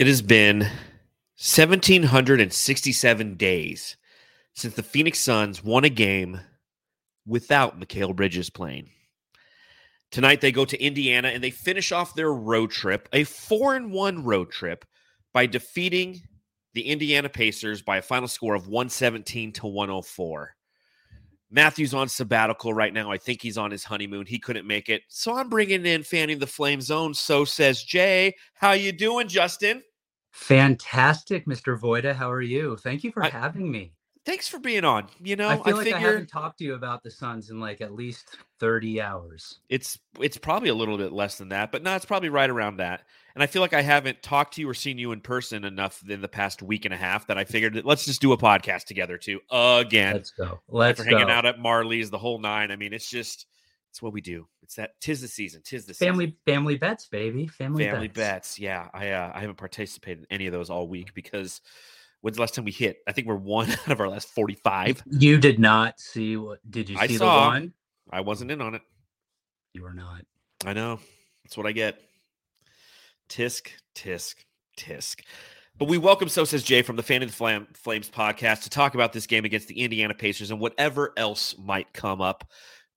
It has been 1,767 days since the Phoenix Suns won a game without Mikal Bridges playing. Tonight they go to Indiana and they finish off their road trip, a four and one road trip, by defeating the Indiana Pacers by a final score of 117 to 104. Matthew's on sabbatical right now. I think he's on his honeymoon. He couldn't make it. So I'm bringing in fanning the flame zone. So says Jay. How you doing, Justin? Fantastic, Mr. Voida. How are you? Thank you for I- having me. Thanks for being on. You know, I feel like figure I haven't talked to you about the Suns in like at least 30 hours. it's it's probably a little bit less than that, but no, it's probably right around that. And I feel like I haven't talked to you or seen you in person enough in the past week and a half that I figured that let's just do a podcast together too again. Let's go. Let's After go. hanging out at Marley's the whole nine. I mean, it's just it's what we do. It's that tis the season. Tis the season. family family bets, baby. Family, family bets. bets. Yeah, I uh, I haven't participated in any of those all week because when's the last time we hit? I think we're one out of our last forty five. You did not see what did you I see saw. the one? I wasn't in on it. You were not. I know. That's what I get. Tisk, tisk, tisk. But we welcome So Says Jay from the Fan of the Flam- Flames podcast to talk about this game against the Indiana Pacers and whatever else might come up.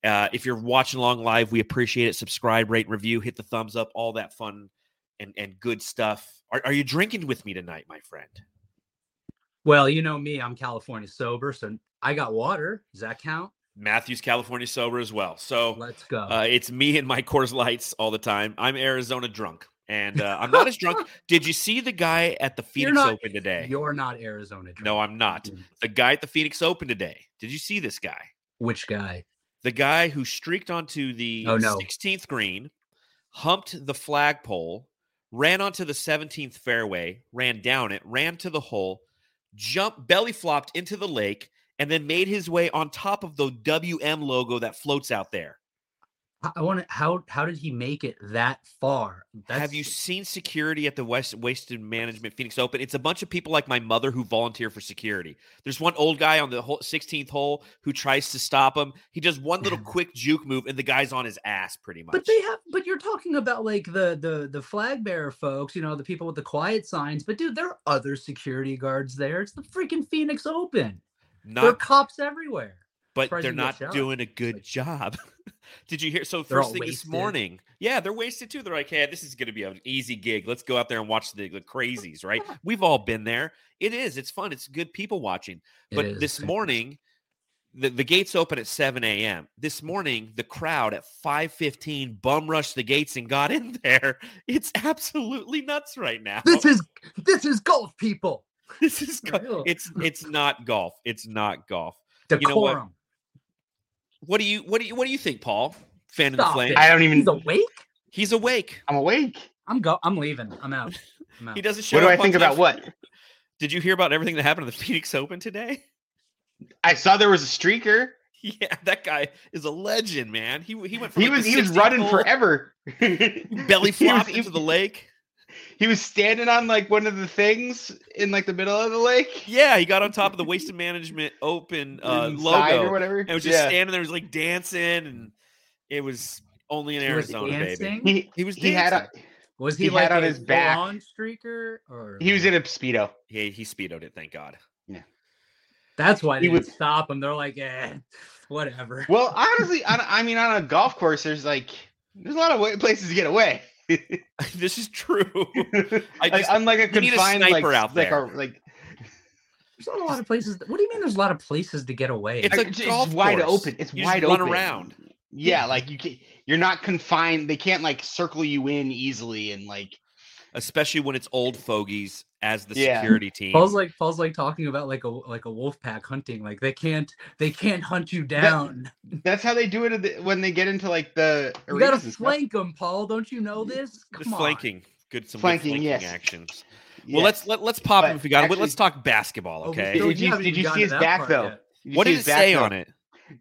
Uh, if you're watching along live, we appreciate it. Subscribe, rate, review, hit the thumbs up, all that fun and, and good stuff. Are, are you drinking with me tonight, my friend? Well, you know me, I'm California sober, so I got water. Does that count? Matthew's California sober as well. So Let's go. Uh, it's me and my Coors Lights all the time. I'm Arizona drunk, and uh, I'm not as drunk. Did you see the guy at the Phoenix not- Open today? You're not Arizona. drunk. No, I'm not. Mm. The guy at the Phoenix Open today. Did you see this guy? Which guy? The guy who streaked onto the Oh, no. 16th green, humped the flagpole, ran onto the 17th fairway, ran down it, ran to the hole, jumped, belly flopped into the lake, and then made his way on top of the WM logo that floats out there. I- want to. How how did he make it that far? Have you seen security at the West Wasted Management Phoenix Open? It's a bunch of people like my mother who volunteer for security. There's one old guy on the whole 16th hole who tries to stop him. He does one little quick juke move, and the guy's on his ass pretty much. But they have. But you're talking about like the the the flag bearer folks. You know the people with the quiet signs. But dude, there are other security guards there. It's the freaking Phoenix Open. there are cops everywhere. But they're not doing a good job. Did you hear? So They're first thing this morning, yeah, they're wasted too. They're like, "Hey, this is going to be an easy gig. Let's go out there and watch the, the crazies." Right? We've all been there. It is. It's fun. It's good people watching. But this morning, the, the gates open at 7 a.m. This morning, the crowd at 5:15 bum rushed the gates and got in there. It's absolutely nuts right now. this is this is golf people. this is go- real. it's it's not golf. It's not golf. You know what? Decorum. What do you what do you what do you think, Paul? Fan of the Stop flame. it. I don't even. He's awake. He's awake. I'm awake. I'm go. I'm leaving. I'm out. I'm out. He doesn't show What do I up on think about time. what? Did you hear about everything that happened at the Phoenix Open today? I saw there was a streaker. Yeah, that guy is a legend, man. He he went. From He like, was the he was 16th running hole, forever. belly He was- flopped into the lake. He was standing on like one of the things in like the middle of the lake. Yeah, he got on top of the waste Management Open uh, logo or whatever. and was just yeah. standing there, was like dancing, and it was only in He was Arizona, baby. dancing? He He was he had a. Was he, he like had on a his back- full-on streaker or he was in a speedo. He he speedoed it, thank God. Yeah, that's why they he didn't stop him. They're like, eh, whatever. Well, honestly, on, I mean, on a golf course, there's like there's a lot of way, places to get away. this is true. I like, just unlike a you need a confined like sniper out like there. a like There's not a lot of places. What do you mean? There's a lot of places to get away? It's a Like, it's golf wide open. It's You just wide run open. around. Yeah, like you can you're not confined. They can't like circle you in easily and like especially when it's old fogies as the Yeah. security team. Paul's like Paul's like talking about like a like a wolf pack hunting. Like they can't they can't hunt you down. that's how they do it when they get into like the you gotta arenas stuff. flank them, Paul. Don't you know this? Good Come on. flanking. Good some Flanking, good flanking yes. actions. Yeah. Well, let's let, let's pop him if we got it. actually- Let's talk basketball, Oh, okay? still- Did you- haven't did you see his back, though? yet. Did what see did it say though? on it?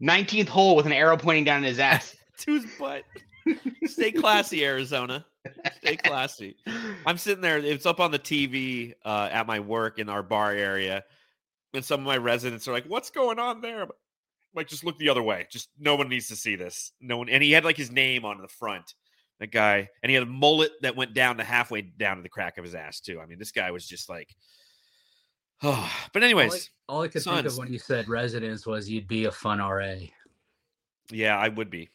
19th hole with an arrow pointing down his ass. to his butt. Stay classy, Arizona. Stay classy. I'm sitting there. It's up on the TV uh, at my work in our bar area, and some of my residents are like, "What's going on there?" I'm like, just look the other way. Just no one needs to see this. No one. And he had like his name on the front. That guy, and he had a mullet that went down to halfway down to the crack of his ass too. I mean, this guy was just like, oh. But anyways, all I, all I could think of when you said residents was you'd be a fun RA. yeah, I would be.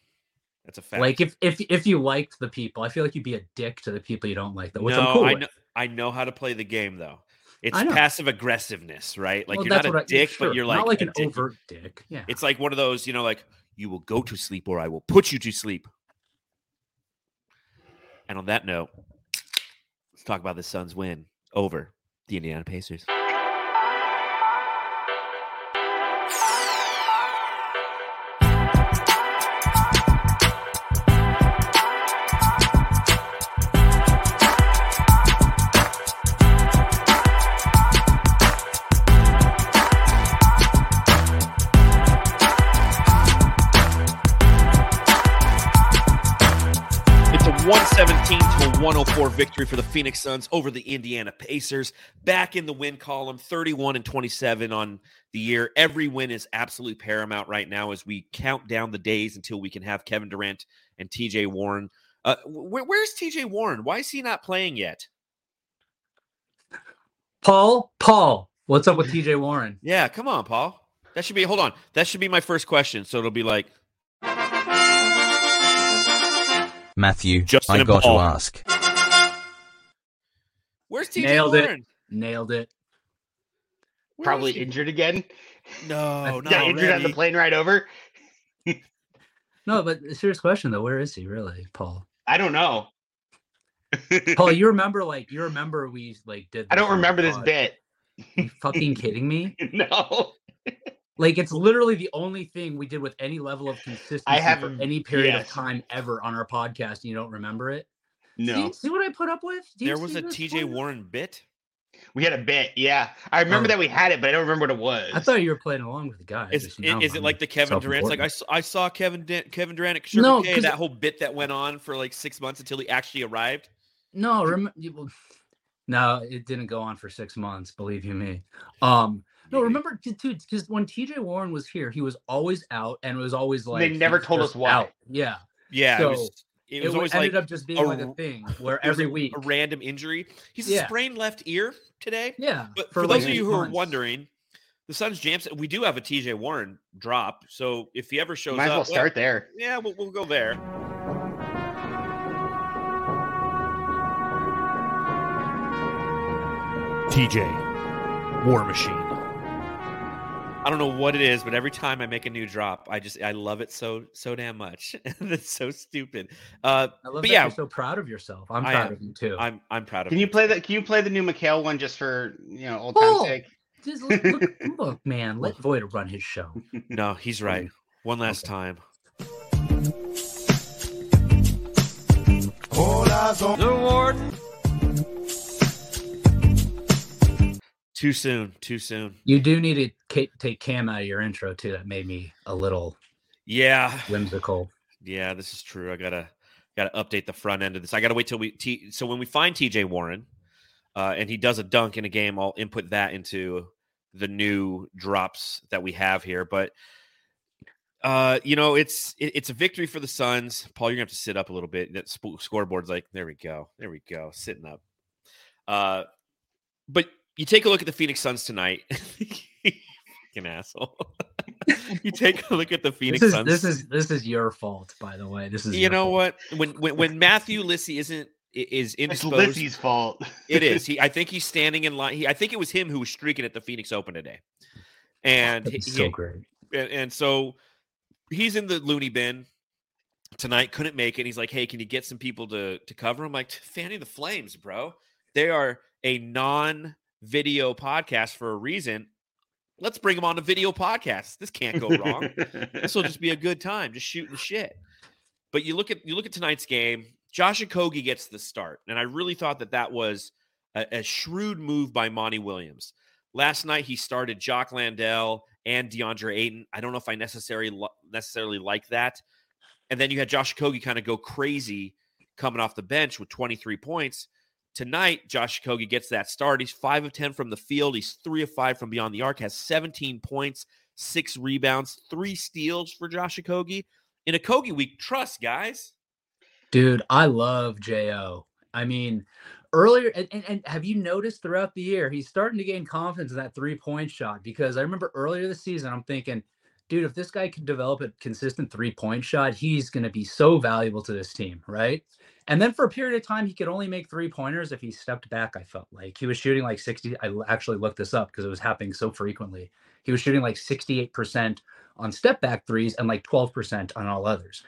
That's a fact. Like if if if you liked the people, I feel like you'd be a dick to the people you don't like, though, which no, I'm cool I with. know. I know how to play the game though. It's passive aggressiveness, right? Like Well, you're not a dick, sure, but you're like not like an dick. overt dick. Yeah. It's like one of those, you know, like you will go to sleep or I will put you to sleep. And on that note, let's talk about the Suns' win over the Indiana Pacers. 104 victory for the Phoenix Suns over the Indiana Pacers. Back in the win column, 31 and 27 on the year. Every win is absolutely paramount right now as we count down the days until we can have Kevin Durant and TJ Warren. Uh, wh- where's TJ Warren? Why is he not playing yet? Paul, Paul, what's up with TJ Warren? Yeah, come on, Paul. That should be, hold on. That should be my first question. So it'll be like, Matthew, Justin I and got to ask. Where's TJ Nailed it. Nailed it. Where Probably injured again. No, no. Got injured on the plane ride over. No, but serious question though, where is he really, Paul? I don't know. Paul, you remember like you remember we like did I don't remember this pod. bit. You fucking kidding me? no. Like it's literally the only thing we did with any level of consistency I have- for any period yes. of time ever on our podcast. And you don't remember it? No. See, see what I put up with? Do you There was a TJ one? Warren bit. We had a bit, yeah. I remember Oh. that we had it, but I don't remember what it was. I thought you were playing along with the guy. Is, just, is it like the Kevin Durant's like I, self-important. s- I saw Kevin Dan- Kevin Durant at Circle No, K, 'cause- that whole bit that went on for like six months until he actually arrived. No, rem- no, it didn't go on for six months. Believe you me. Um, no, remember, dude, because when TJ Warren was here, he was always out, and was always like They never told us why. out. Yeah, Yeah, it So, was, it it, was wa- always ended like up just being a like a r- thing where every a, week, a random injury. He's a Yeah. sprained left ear today. yeah. But for, like those of you eight who are wondering, the Suns jam. We do have a TJ Warren drop, so if he ever shows Might as up, well start there. Yeah, we'll, we'll go there. TJ, War Machine. I don't know what it is, but every time I make a new drop, I just I love it so so damn much. That's so stupid. Uh, I love But that yeah. you're so proud of yourself. I'm I proud am. of you too. I'm I'm proud of. You. Can you it. play the Can you play the new McHale one just for you know old Oh. time's sake? Just look, look, look, man, let Void run his show. No, he's right. One last Okay. time. Too soon. Too soon. You do need to take Cam out of your intro too. That made me a little Yeah. whimsical. Yeah, this is true. I gotta gotta update the front end of this. I gotta wait till we t- so when we find TJ Warren, uh, and he does a dunk in a game, I'll input that into the new drops that we have here. But uh, you know, it's it, it's a victory for the Suns. Paul, you're gonna have to sit up a little bit. That sp- scoreboard's like, there we go, there we go, sitting up. Uh, but you take a look at the Phoenix Suns tonight. Fucking asshole. you take a look at the Phoenix This is Suns. this is this is your fault, by the way. This is you your know fault. what? When when when Matthew Lissy isn't i- is It's indisposed, Lissy's fault. it is. He, I think he's standing in line. He, I think it was him who was streaking at the Phoenix Open today, and he- so he- great. and, and so he's in the loony bin tonight. Couldn't make it. He's like, "Hey, can you get some people to to cover?" I'm like, "Fanning the Flames, bro. They are a non-video podcast for a reason. Let's bring them on a video podcast. This can't go wrong." this will just be a good time, just shooting the shit. But you look at you look at tonight's game. Josh Okogie gets the start, and I really thought that that was a, a shrewd move by Monty Williams. Last night he started Jock Landale and DeAndre Ayton. I don't know if I necessarily necessarily like that. And then you had Josh Okogie kind of go crazy coming off the bench with 23 points. Tonight, Josh Okogie gets that start. He's five of 10 from the field. He's three of five from beyond the arc, has 17 points, six rebounds, three steals for Josh Okogie. In a Okogie week, trust, guys. Dude, I love Jo. I mean, earlier and, and, and have you noticed throughout the year he's starting to gain confidence in that three point shot because I remember earlier this season I'm thinking, dude, if this guy can develop a consistent three point shot, he's going to be so valuable to this team, right? And then for a period of time, he could only make three pointers if he stepped back. I felt like he was shooting like 60. I actually looked this up because it was happening so frequently. He was shooting like 68% on step back threes and like 12% on all others.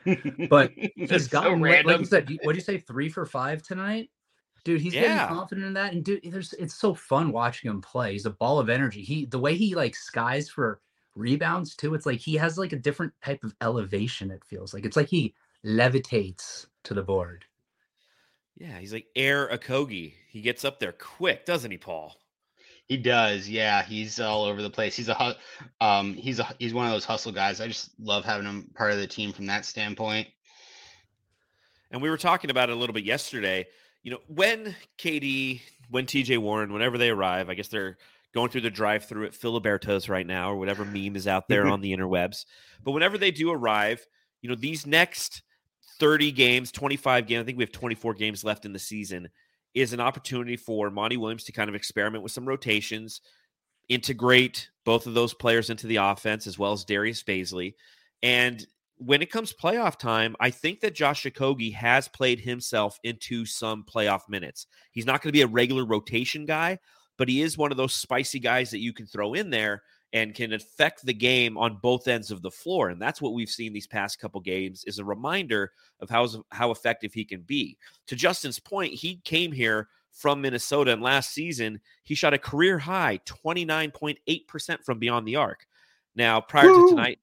But he's That's so gotten, like, you said, what do you say, three for five tonight? Dude, he's Yeah. getting confident in that. And dude, there's it's so fun watching him play. He's a ball of energy. He the way he like skies for rebounds too, it's like he has like a different type of elevation, it feels like. It's like he levitates to the board. Yeah, he's like Air Okogie. He gets up there quick, doesn't he, Paul? He does, yeah. He's all over the place. He's a um, he's a he's one of those hustle guys. I just love having him part of the team from that standpoint. And we were talking about it a little bit yesterday. You know, when KD, when TJ Warren, whenever they arrive, I guess they're going through the drive through at Filiberto's right now, or whatever meme is out there on the interwebs. But whenever they do arrive, you know, these next 30 games, 25 games, I think we have 24 games left in the season, is an opportunity for Monty Williams to kind of experiment with some rotations, integrate both of those players into the offense, as well as Darius Bazley. And when it comes playoff time, I think that Josh Okogie has played himself into some playoff minutes. He's not going to be a regular rotation guy, but he is one of those spicy guys that you can throw in there and can affect the game on both ends of the floor. And that's what we've seen these past couple games is a reminder of how how effective he can be. To Justin's point, he came here from Minnesota and last season he shot a career high 29.8% from beyond the arc. Now, prior Woo! to tonight,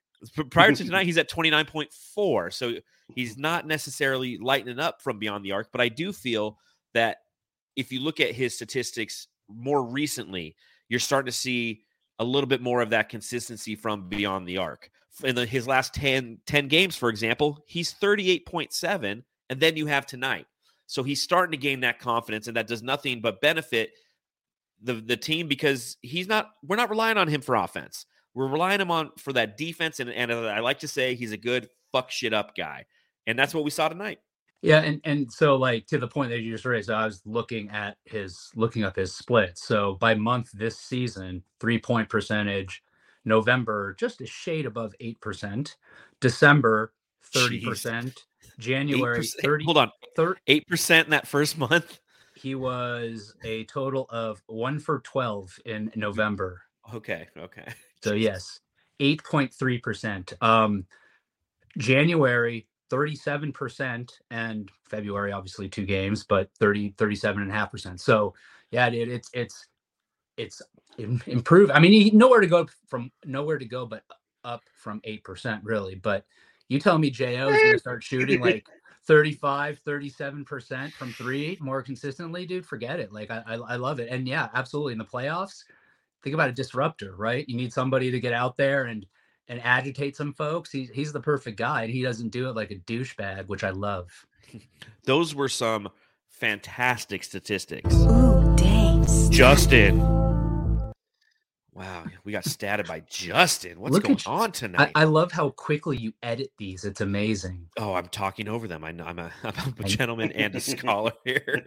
prior to tonight he's at 29.4. So he's not necessarily lightening up from beyond the arc, but I do feel that if you look at his statistics more recently, you're starting to see a little bit more of that consistency from beyond the arc. In the, his last 10, 10 games, for example, he's 38.7, and then you have tonight. So he's starting to gain that confidence, and that does nothing but benefit the the team because he's not. We're not relying on him for offense. We're relying him on for that defense, and and uh, I like to say he's a good fuck shit up guy, and that's what we saw tonight. Yeah, and and so like to the point that you just raised, I was looking at his looking up his splits. So by month this season, three point percentage, November just a shade above eight percent, December thirty percent, January 8%. thirty. Hold on, eight percent in that first month. he was a total of one for twelve in November. Okay, okay. So yes, eight point three percent. Um, January. 37% and February obviously two games but 30 37 and a half percent. So yeah dude it's it's it's improved. I mean he nowhere to go from nowhere to go but up from 8% really. But you tell me Jo is going to start shooting like 35 37% from 3 more consistently dude forget it. Like I, I I love it. And yeah absolutely in the playoffs think about a disruptor right? You need somebody to get out there and and agitate some folks. He's he's the perfect guy, and he doesn't do it like a douchebag, which I love. Those were some fantastic statistics. Ooh, dang. Justin. Wow, we got statted by Justin. What's Look going you. on tonight? I love how quickly you edit these. It's amazing. oh, I'm talking over them. I know I'm a, I'm a gentleman and a scholar here.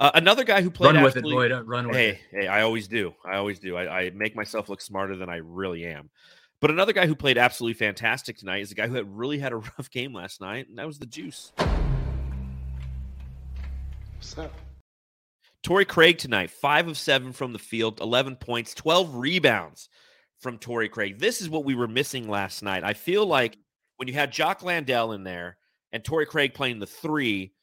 Uh, another guy who played Run with it, absolutely- Lloyd. uh, Run with Hey, it. hey, I always do. I always do. I, I make myself look smarter than I really am. But another guy who played absolutely fantastic tonight is a guy who had really had a rough game last night, and that was the Juice. What's up? Torrey Craig tonight, five of seven from the field, 11 points, 12 rebounds from Torrey Craig. This is what we were missing last night. I feel like when you had Jock Landale in there and Torrey Craig playing the three,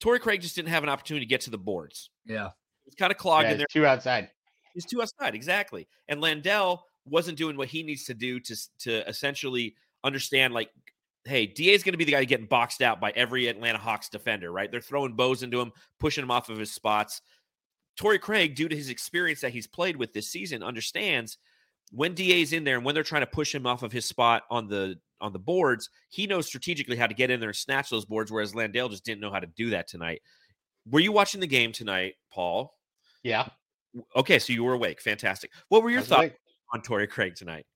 Torrey Craig just didn't have an opportunity to get to the boards. Yeah. It's kind of clogged Yeah, in there. two outside. He's two outside, exactly. And Landale wasn't doing what he needs to do to to essentially understand, like, hey, Da is going to be the guy getting boxed out by every Atlanta Hawks defender, right? They're throwing bows into him, pushing him off of his spots. Torrey Craig, due to his experience that he's played with this season, understands when Da is in there and when they're trying to push him off of his spot on the on the boards, he knows strategically how to get in there and snatch those boards, whereas Landale just didn't know how to do that tonight. Were you watching the game tonight, Paul? Yeah. Okay, so you were awake. Fantastic. What were your thoughts on Torrey Craig tonight?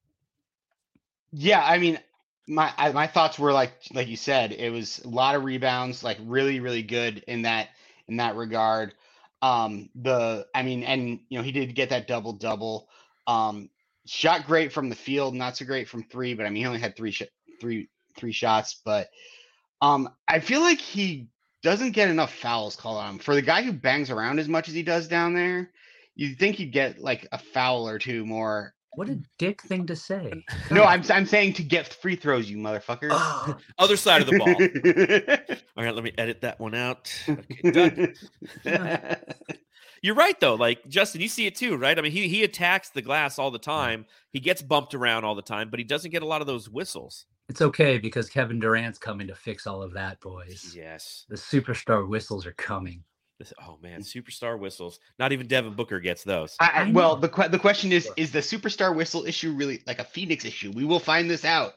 Yeah, I mean, my I, my thoughts were like like you said, it was a lot of rebounds, like really really good in that in that regard. Um, the I mean, and you know he did get that double double. Um, shot great from the field, not so great from three, but I mean he only had three sh- three three shots, but um, I feel like he doesn't get enough fouls called on him for the guy who bangs around as much as he does down there. You'd think he'd get like a foul or two more. What a dick thing to say. No, I'm I'm saying to get free throws, you motherfucker. Oh, Other side of the ball. All right, let me edit that one out. Okay, done. You're right though. Like Justin, you see it too, right? I mean, he he attacks the glass all the time. He gets bumped around all the time, but he doesn't get a lot of those whistles. it's okay because Kevin Durant's coming to fix all of that, boys. Yes. The superstar whistles are coming. This- oh man, superstar whistles. Not even Devin Booker gets those. I, I- I well, the the question is: Is the superstar whistle issue really like a Phoenix issue? We will find this out.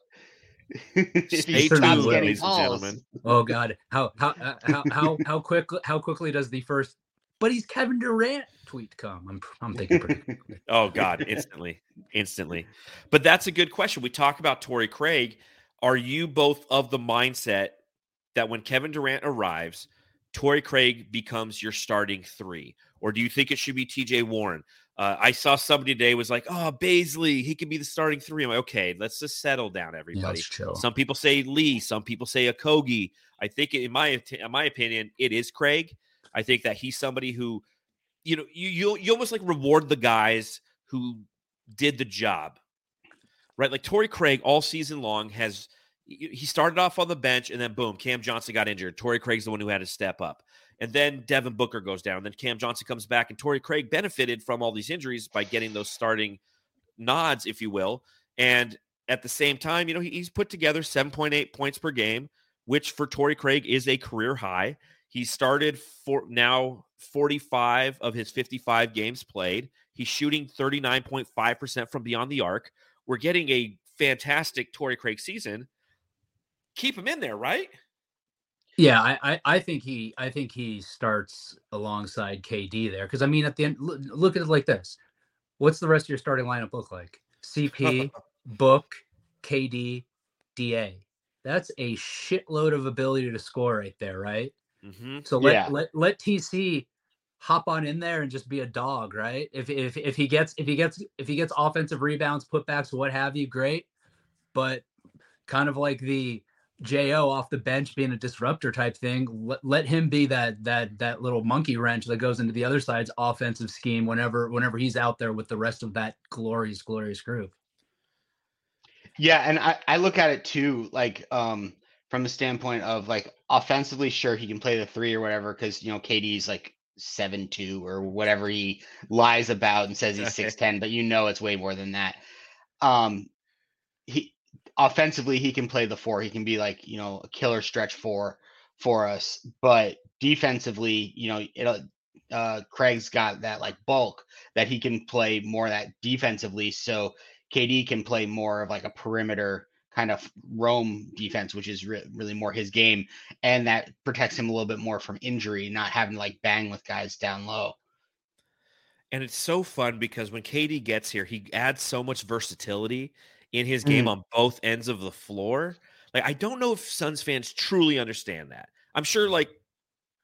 if Stay tuned, stops getting ladies and gentlemen. Oh God, how how uh, how how how quick how quickly does the first? But he's Kevin Durant tweet come. I'm I'm thinking pretty. quickly. Oh God, instantly, instantly. But that's a good question. We talk about Torrey Craig. Are you both of the mindset that when Kevin Durant arrives, Torrey Craig becomes your starting three, or do you think it should be T.J. Warren? Uh, I saw somebody today was like, "Oh, Bazley, he could be the starting three. I'm like, "Okay, let's just settle down, everybody." chill. Some people say Lee, some people say Okogie. I think, in my in my opinion, it is Craig. I think that he's somebody who, you know, you you you almost like reward the guys who did the job, right? Like Torrey Craig all season long has he started off on the bench and then boom, Cam Johnson got injured. Torrey Craig's the one who had to step up. And then Devin Booker goes down. Then Cam Johnson comes back, and Torrey Craig benefited from all these injuries by getting those starting nods, if you will. And at the same time, you know, he's put together 7.8 points per game, which for Torrey Craig is a career high. He started for now 45 of his 55 games played. He's shooting 39.5% from beyond the arc. We're getting a fantastic Torrey Craig season. Keep him in there, right? Yeah, I, I I think he I think he starts alongside KD there because I mean at the end look, look at it like this. What's the rest of your starting lineup look like? CP, Book, KD, DA. That's a shitload of ability to score right there, right? Mm-hmm. So let Yeah. let let TC hop on in there and just be a dog, right? If if if he gets if he gets if he gets offensive rebounds, putbacks, what have you, great. But kind of like the Jo off the bench being a disruptor type thing, let, let him be that that that little monkey wrench that goes into the other side's offensive scheme whenever whenever he's out there with the rest of that glorious glorious group. Yeah, and I, I look at it too, like um from the standpoint of like offensively, sure he can play the three or whatever, because you know KD's like seven two or whatever he lies about and says he's six ten, but you know it's way more than that. Um offensively he can play the four. He can be like, you know, a killer stretch four for us. But defensively, you know, it uh Craig's got that like bulk that he can play more that defensively. So KD can play more of like a perimeter kind of roam defense, which is re- really more his game, and that protects him a little bit more from injury, not having to like bang with guys down low. And it's so fun because when KD gets here, he adds so much versatility in his game mm. on both ends of the floor. Like, I don't know if Suns fans truly understand that. I'm sure, like,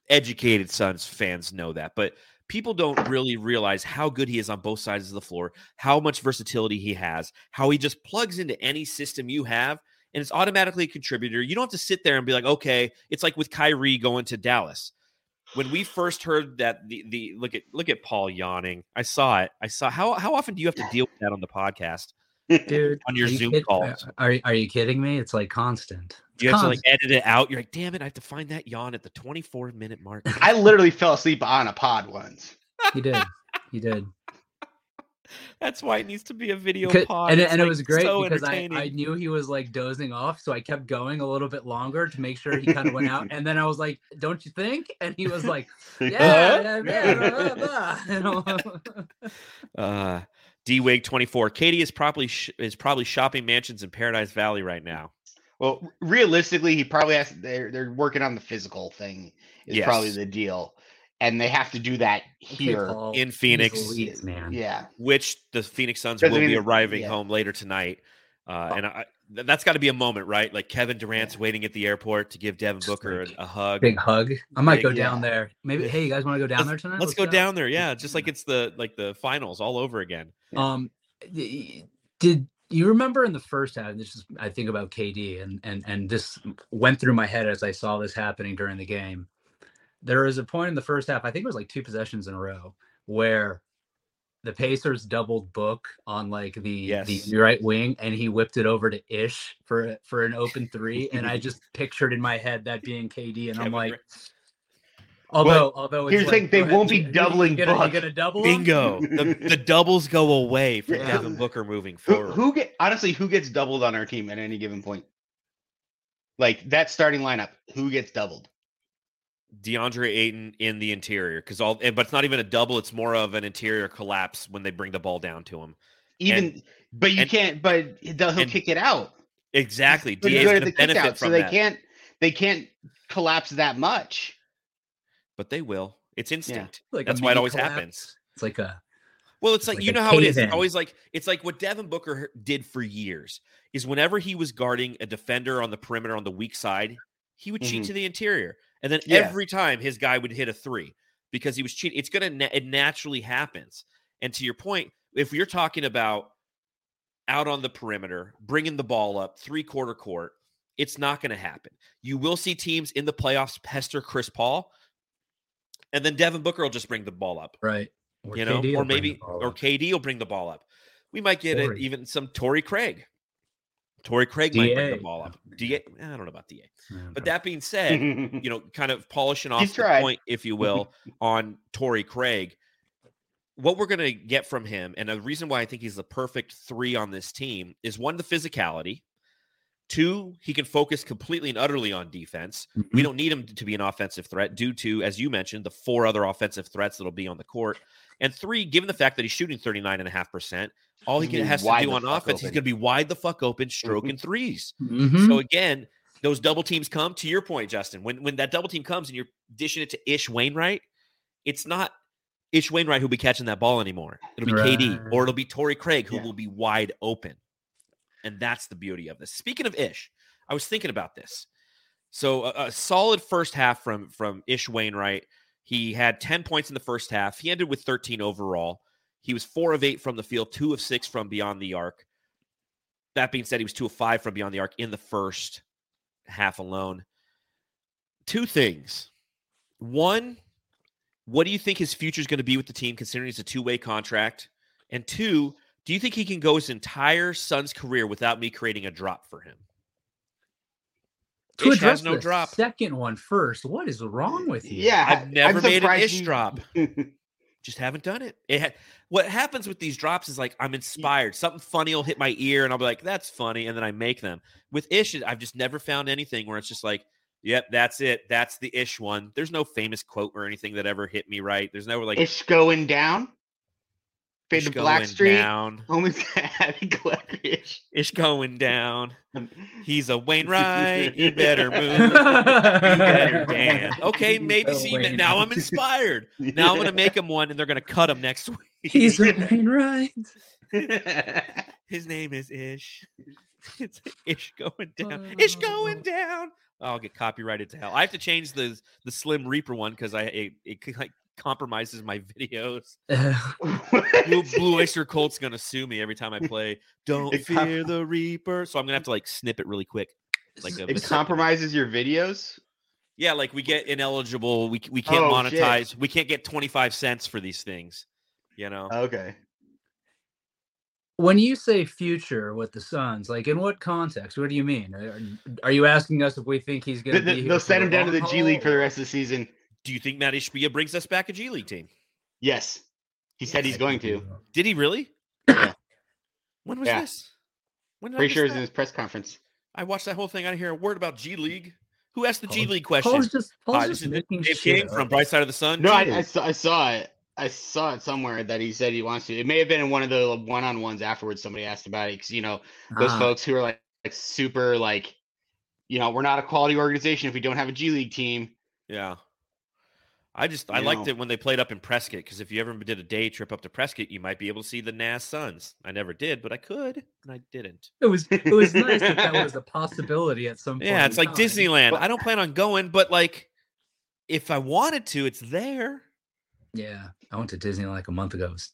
educated Suns fans know that, but people don't really realize how good he is on both sides of the floor, how much versatility he has, how he just plugs into any system you have, and it's automatically a contributor. You don't have to sit there and be like, okay, it's like with Kyrie going to Dallas when we first heard that the the look at look at Paul yawning. I saw it. I saw how how often do you have to deal with that on the podcast Dude, on your you Zoom kid- calls? Are are you kidding me? It's like constant. It's You have to like edit it out. You're like, damn it, I have to find that yawn at the 24 minute mark. I literally fell asleep on a pod once. He did. He did. That's why it needs to be a video Because- pod. and it, It's, and it was great so because I, I knew he was like dozing off, so I kept going a little bit longer to make sure he kind of went out. And then I was like, "Don't you think?" And he was like, "Yeah, yeah, yeah." blah, blah, blah." uh D Wig 24. KD is probably sh- is probably shopping mansions in Paradise Valley right now. Well, realistically, he probably has. They're they're working on the physical thing. Is probably the deal, and they have to do that here. Paul, in Phoenix. Louise, man. Yeah, which the Phoenix Suns will I be arriving yeah. home later tonight. Uh, and I, th- that's got to be a moment, right? Like Kevin Durant's Yeah. waiting at the airport to give Devin Booker like a, a hug. Big hug. I might Big- go down yeah. there. Maybe. Hey, you guys want to go down there tonight? Let's, go, down there. Yeah, just like it's the like the finals all over again. Um, did you remember in the first half? and This is I think about KD, and and and this went through my head as I saw this happening during the game. There was a point in the first half, I think it was like two possessions in a row, where the Pacers doubled Book on like the Yes. the right wing, and he whipped it over to Ish for for an open three, and I just pictured in my head that being KD, and I'm like. Durant. Although, although it's here's the like, thing, they ahead, won't be you- you- doubling You gonna, Book. you gonna double? Bingo. the, the doubles go away for Yeah. Devin Booker moving Who, forward. who get honestly who gets doubled on our team at any given point? Like that starting lineup, who gets doubled? DeAndre Ayton in the interior because all, but it's not even a double. It's more of an interior collapse when they bring the ball down to him. Even, but you and- can't. But he'll he'll and kick it out. Exactly. Pretty DA is going to the kick benefit out, from so they that, can't. They can't collapse that much. but they will. It's instinct. Like That's why it always collapse. happens. It's like a Well, it's like, like you know how it is. It's always like it's like what Devin Booker did for years is whenever he was guarding a defender on the perimeter on the weak side, he would cheat Mhm. to the interior, and then Yeah. every time his guy would hit a three because he was cheating. It's gonna it naturally happens. And to your point, if you're talking about out on the perimeter, bringing the ball up three quarter court, it's not going to happen. You will see teams in the playoffs pester Chris Paul, and then Devin Booker will just bring the ball up right. Or you know, or will bring the maybe or. KD will bring the ball up. We might get a, even some Torrey Craig. Torrey Craig might bring the ball up. Da, I don't know about Da. Yeah, But that being said, you know, kind of polishing off He's the tried. point, if you will, on Torrey Craig. What we're going to get from him, and the reason why I think he's the perfect three on this team is one, the physicality. Two, he can focus completely and utterly on defense. We Mhm. don't need him to be an offensive threat due to, as you mentioned, the four other offensive threats that'll be on the court. And three, given the fact that he's shooting 39.5%, all he can, has to do on offense, he's going to be wide the fuck open, stroking threes. Mhm. So again, those double teams come to your point, Justin. When when that double team comes and you're dishing it to Ish Wainwright, it's not Ish Wainwright who'll be catching that ball anymore. It'll be KD or it'll be Torrey Craig who Yeah. will be wide open. And that's the beauty of this. Speaking of Ish, I was thinking about this. So a, a solid first half from from Ish Wainwright. He had 10 points in the first half. He ended with 13 overall. He was four of eight from the field, two of six from beyond the arc. That being said, he was two of five from beyond the arc in the first half alone. Two things. One, what do you think his future is going to be with the team, considering it's a two way contract? And two, do you think he can go his entire son's career without me creating a drop for him? To Ish address has no the drop. second one first, what is wrong with you? Yeah, I've I'm never made an ish you- drop. Just haven't done it. It ha- what happens with these drops is like I'm inspired. Something funny will hit my ear, and I'll be like, "That's funny," and then I make them. With ish, I've just never found anything where it's just like, "Yep, that's it. That's the ish one." There's no famous quote or anything that ever hit me right. There's never like It's going down. Fade ish to going Black Street. down. Home is happy Glorious. Ish going down. He's a Wainwright. You better move. You better dance. Okay, maybe A see now I'm inspired. Now I'm gonna make him one, and they're gonna cut him next week. He's a Wainwright. His name is Ish. It's Ish going down. Ish oh. going Oh. down. I'll get copyrighted to hell. I have to change the the Slim Reaper one because I it, it like compromises my videos. Blue, Blue Oyster Cult's gonna sue me every time I play. Don't It com- fear the Reaper. So I'm gonna have to like snip it really quick. Like a it vasectomy. compromises your videos. Yeah, like we get ineligible. We we can't Oh, shit. monetize. We can't get 25 cents for these things. You know. Okay. when you say future with the Suns, like in what context? What do you mean? Are, are you asking us if we think he's going to th- be? here They'll send him down to the G League for the rest of the season. Do you think Matt Ishbia brings us back a G League team? Yes, he said he's going to. Did he really? Yeah. When was Yeah. this? When did I Pretty miss sure it's in his press conference. I watched that whole thing. I didn't hear a word about G League. Who asked the G League question? Paul's just, Paul's Uh, just making Dave shit King from. Bright Side of the Sun. No, G I, League. I saw I saw it. I saw it somewhere that he said he wants to. It may have been in one of the one-on-ones afterwards. Somebody asked about it because you know those Ah, folks who are like, like super like, you know, we're not a quality organization if we don't have a G League team. Yeah. I just I You liked know. it when they played up in Prescott because if you ever did a day trip up to Prescott, you might be able to see the NAZ Suns. I never did, but I could, and I didn't. It was it was nice that that was a possibility at some point. Yeah, it's like time. Disneyland. Well- I don't plan on going, but like, if I wanted to, it's there. Yeah, I went to Disneyland like a month ago. It was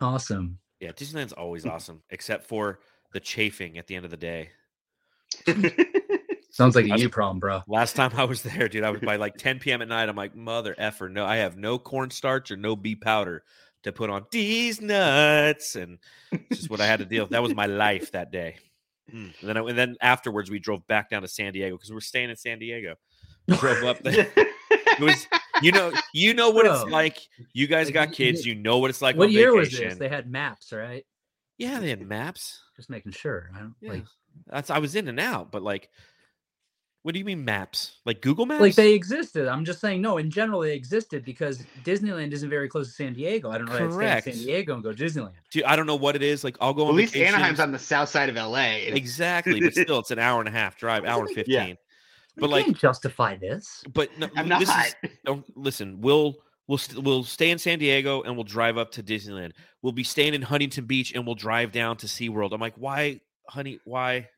awesome. Yeah, Disneyland's always awesome, except for the chafing at the end of the day. Sounds like a you problem, bro. Last time I was there, dude, I was by like 10 p.m. at night. I'm like, mother effer, no, I have no cornstarch or no bee powder to put on these nuts, and just what I had to deal with. That was my life that day. Mm. And then, I, and then afterwards, we drove back down to San Diego because we are staying in San Diego. Drove up there. It was, you know, you know what it's like. You guys Like, got kids. You know what it's like. what year was this? They had maps, right? Yeah, they had maps. Just making sure. I don't Yeah. like That's I was in and out, but like, what do you mean maps? Like Google Maps? like they existed. I'm just saying no. In general, they existed because Disneyland isn't very close to San Diego. I don't know. I'd stay in Correct. San Diego and go to Disneyland. Dude, I don't know what it is. Like, I'll go At on least vacations. Anaheim's on the south side of LA. exactly, but still, it's an hour and a half drive, hour and Yeah. fifteen. We But like, can't justify this. but no, I'm not. This is, don't listen. We'll we'll st- we'll stay in San Diego and we'll drive up to Disneyland. We'll be staying in Huntington Beach and we'll drive down to SeaWorld. I'm like, why, honey? Why?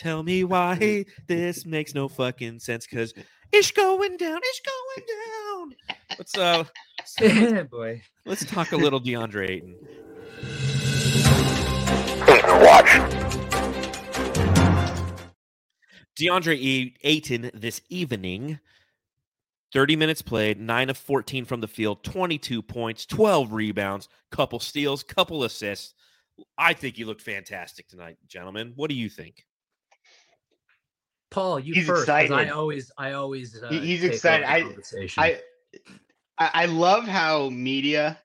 Tell me why this makes no fucking sense. Because it's going down. It's going down. Let's uh, Yeah, boy. let's talk a little DeAndre Ayton. Watch. DeAndre E- Ayton this evening. 30 minutes played, 9 of 14 from the field, 22 points, 12 rebounds, couple steals, couple assists. I think he looked fantastic tonight, gentlemen. What do you think? Paul, you He's first. 'cause I always, I always. Uh, he's excited. I- I, I I love how media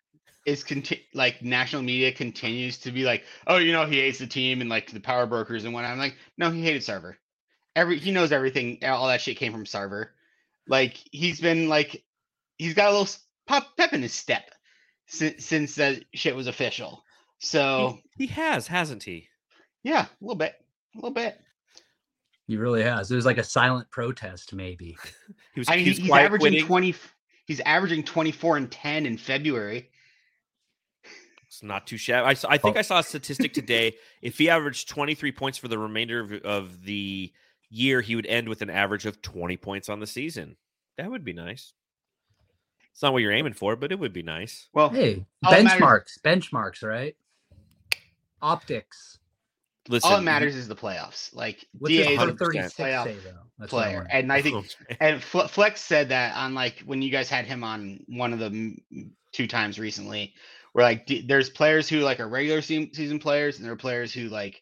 is conti- like national media continues to be like, oh, you know, he hates the team and like the power brokers and whatnot. I'm like, no, he hated Sarver. Every he knows everything. All that shit came from Sarver. Like he's been like, he's got a little pop pep in his step since since that shit was official. So He, he has, hasn't he? yeah, a little bit, a little bit. He really has. It was like a silent protest, maybe. He was, I mean, he was he's averaging quitting. twenty. He's averaging twenty four and ten in February. It's not too shabby. I, saw, I think oh. I saw a statistic today. If he averaged 23 points for the remainder of, of the year, he would end with an average of 20 points on the season. That would be nice. It's not what you're aiming for, but it would be nice. Well, Hey, All matters- benchmarks, benchmarks, right? Optics. Listen, all that matters is the playoffs. Like What's DA his is a 136 playoff say though? That's what I player, and I think and Flex said that on like when you guys had him on one of the two times recently, where like d- there's players who like are regular season players, and there are players who like,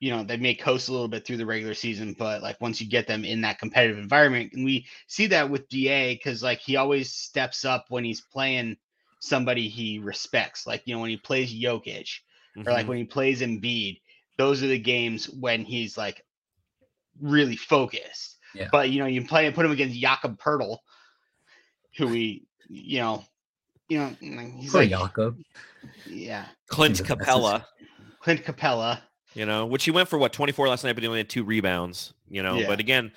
you know, they may coast a little bit through the regular season, but like once you get them in that competitive environment, and we see that with Da because like he always steps up when he's playing somebody he respects, like you know when he plays Jokic or like Mhm. when he plays Embiid, those are the games when he's like really focused. Yeah. But you know, you play and put him against Jakob Poeltl, who we, you know, you know, he's Poor like, Jakob. yeah, Clint Capela, Clint Capela. you know, which he went for what 24 last night, but he only had two rebounds, you know. Yeah. But again,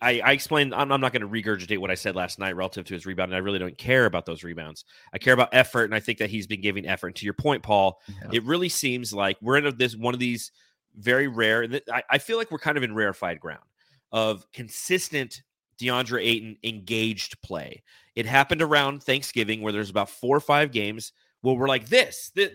I, I explained, I'm, I'm not going to regurgitate what I said last night relative to his rebound, and I really don't care about those rebounds. I care about effort, and I think that he's been giving effort. And to your point, Paul, Yeah. it really seems like we're in a, this one of these very rare. and I, I feel like we're kind of in rarefied ground of consistent DeAndre Ayton engaged play. It happened around Thanksgiving where there's about four or five games where we're like, this, this,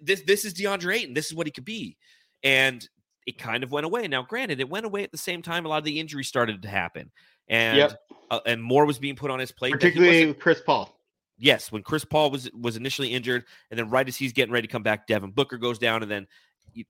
this, this is DeAndre Ayton. This is what he could be, and it kind of went away. Now, granted, it went away at the same time a lot of the injuries started to happen, and Yep. uh, and more was being put on his plate. Particularly with Chris Paul. yes, when Chris Paul was was initially injured, and then right as he's getting ready to come back, Devin Booker goes down, and then you,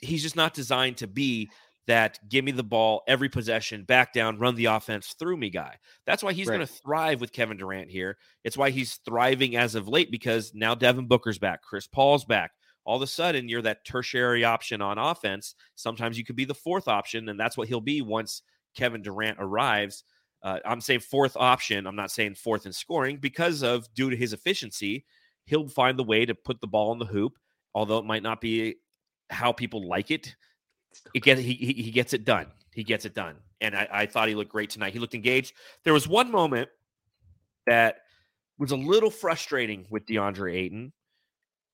he's just not designed to be that give me the ball every possession, back down, run the offense through me guy. That's why he's Right. going to thrive with Kevin Durant here. It's why he's thriving as of late because now Devin Booker's back, Chris Paul's back. All of a sudden, you're that tertiary option on offense. Sometimes you could be the fourth option, and that's what he'll be once Kevin Durant arrives. Uh, I'm saying fourth option. I'm not saying fourth in scoring because of due to his efficiency, he'll find the way to put the ball in the hoop. Although it might not be how people like it, it get he he, he gets it done. He gets it done, and I, I thought he looked great tonight. He looked engaged. There was one moment that was a little frustrating with DeAndre Ayton.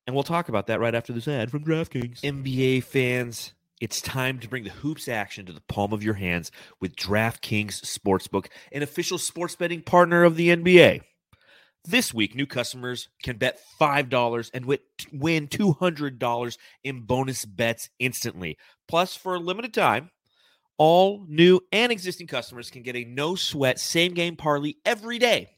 And we'll talk about that right after this ad from DraftKings. NBA fans, it's time to bring the hoops action to the palm of your hands with DraftKings Sportsbook, an official sports betting partner of the NBA. This week, new customers can bet $5 and win $200 in bonus bets instantly. Plus, for a limited time, all new and existing customers can get a no sweat same game parlay every day.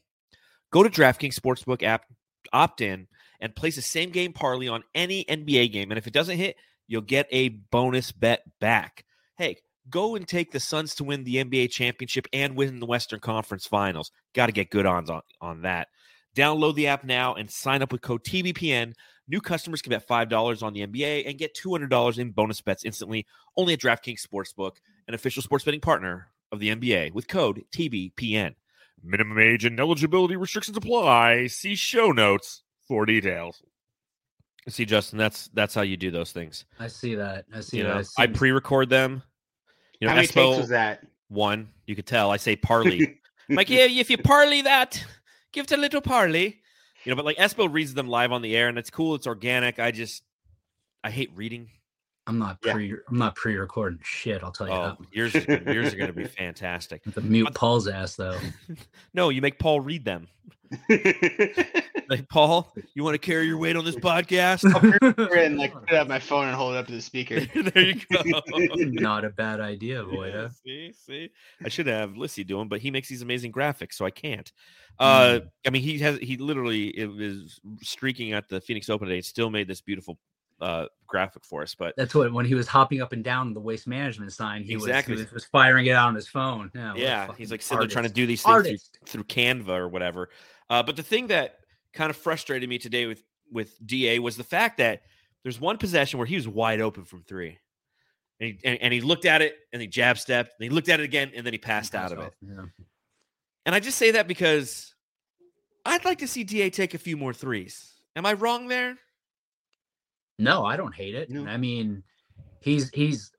Go to DraftKings Sportsbook app, opt in, and place a same game parlay on any NBA game. And if it doesn't hit, you'll get a bonus bet back. Hey, go and take the Suns to win the NBA championship and win the Western Conference Finals. Got to get good odds on, on that. Download the app now and sign up with code TBPN. New customers can bet $5 on the NBA and get $200 in bonus bets instantly only at DraftKings Sportsbook, an official sports betting partner of the NBA with code TBPN. Minimum age and eligibility restrictions apply. See show notes for details. See, Justin, that's that's how you do those things. I see that. I see You that. know, It I pre-record them. You know, How many Espo, takes was that? one. You could tell. I say parley. like, yeah, if you parley that, give it a little parley. You know, but like Espo reads them live on the air, and it's cool. It's organic. I just, I hate reading. I'm not Yeah. pre. I'm not pre-recording shit. I'll tell you Oh, that. yours, is yours are going to be fantastic. The mute But- Paul's ass though. No, you make Paul read them. Like, Paul, you want to carry your weight on this podcast? and like put it up my phone and hold it up to the speaker. there you go. not a bad idea, Yeah, see, see, I should have Lissy do them, but he makes these amazing graphics, so I can't. Uh, I mean, he has he literally is streaking at the Phoenix Open today. and Still made this beautiful uh graphic for us, but That's what when he was hopping up and down the waste management sign, he, Exactly. was, he was was firing it out on his phone. Yeah, yeah, he's like sitting there trying to do these things through, through Canva or whatever. Uh, but the thing that kind of frustrated me today with with Da was the fact that there's one possession where he was wide open from three. And he, and, and he looked at it and he jab stepped, and he looked at it again, and then he passed out of it. Yeah. And I just say that because I'd like to see DA take a few more threes. Am I wrong there? No, I don't hate it. No. I mean, he's he's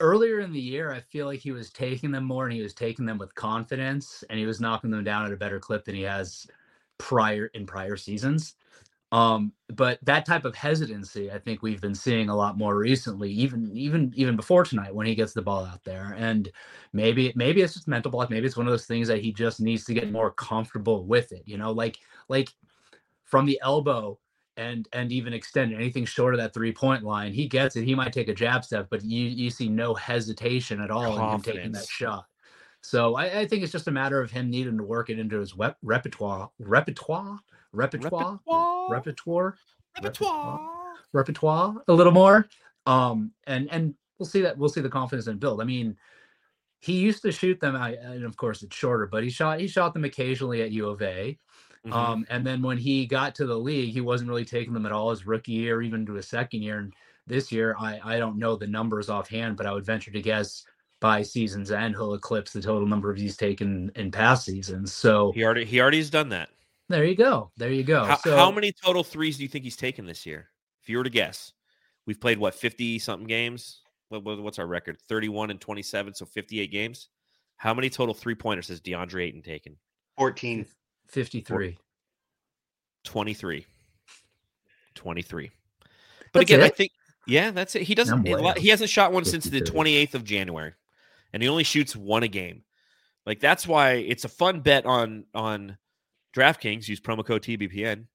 earlier in the year. I feel like he was taking them more, and he was taking them with confidence, and he was knocking them down at a better clip than he has prior in prior seasons. Um, but that type of hesitancy, I think we've been seeing a lot more recently, even even even before tonight when he gets the ball out there. And maybe maybe it's just mental block. Maybe it's one of those things that he just needs to get more comfortable with it. You know, like like from the elbow and and even extend anything short of that three point line, he gets it. He might take a jab step, but you you see no hesitation at all in him taking that shot. So I, I think it's just a matter of him needing to work it into his wep- repertoire, repertoire, repertoire, Repertoire. repertoire, Repertoire. repertoire a little more. Um, and and we'll see that we'll see the confidence and build. I mean, he used to shoot them, I- and of course it's shorter, but he shot he shot them occasionally at U of A. Mhm. Um, and then when he got to the league, he wasn't really taking them at all his rookie year, even to his second year. And this year, I, I don't know the numbers offhand, but I would venture to guess by season's end, he'll eclipse the total number of he's taken in past seasons. So he already he already has done that. there you go. There you go. How, so, how many total threes do you think he's taken this year? If you were to guess, we've played what fifty something games. What, what- what's our record? Thirty-one and twenty-seven, so fifty-eight games. How many total three pointers has DeAndre Ayton taken? 14. 53. 23. 23. But That's again, I think yeah, that's it. He doesn't No a lot- way. he hasn't shot one since the 28th of January. And he only shoots one a game. Like that's why it's a fun bet on on DraftKings. Use promo code TBPN,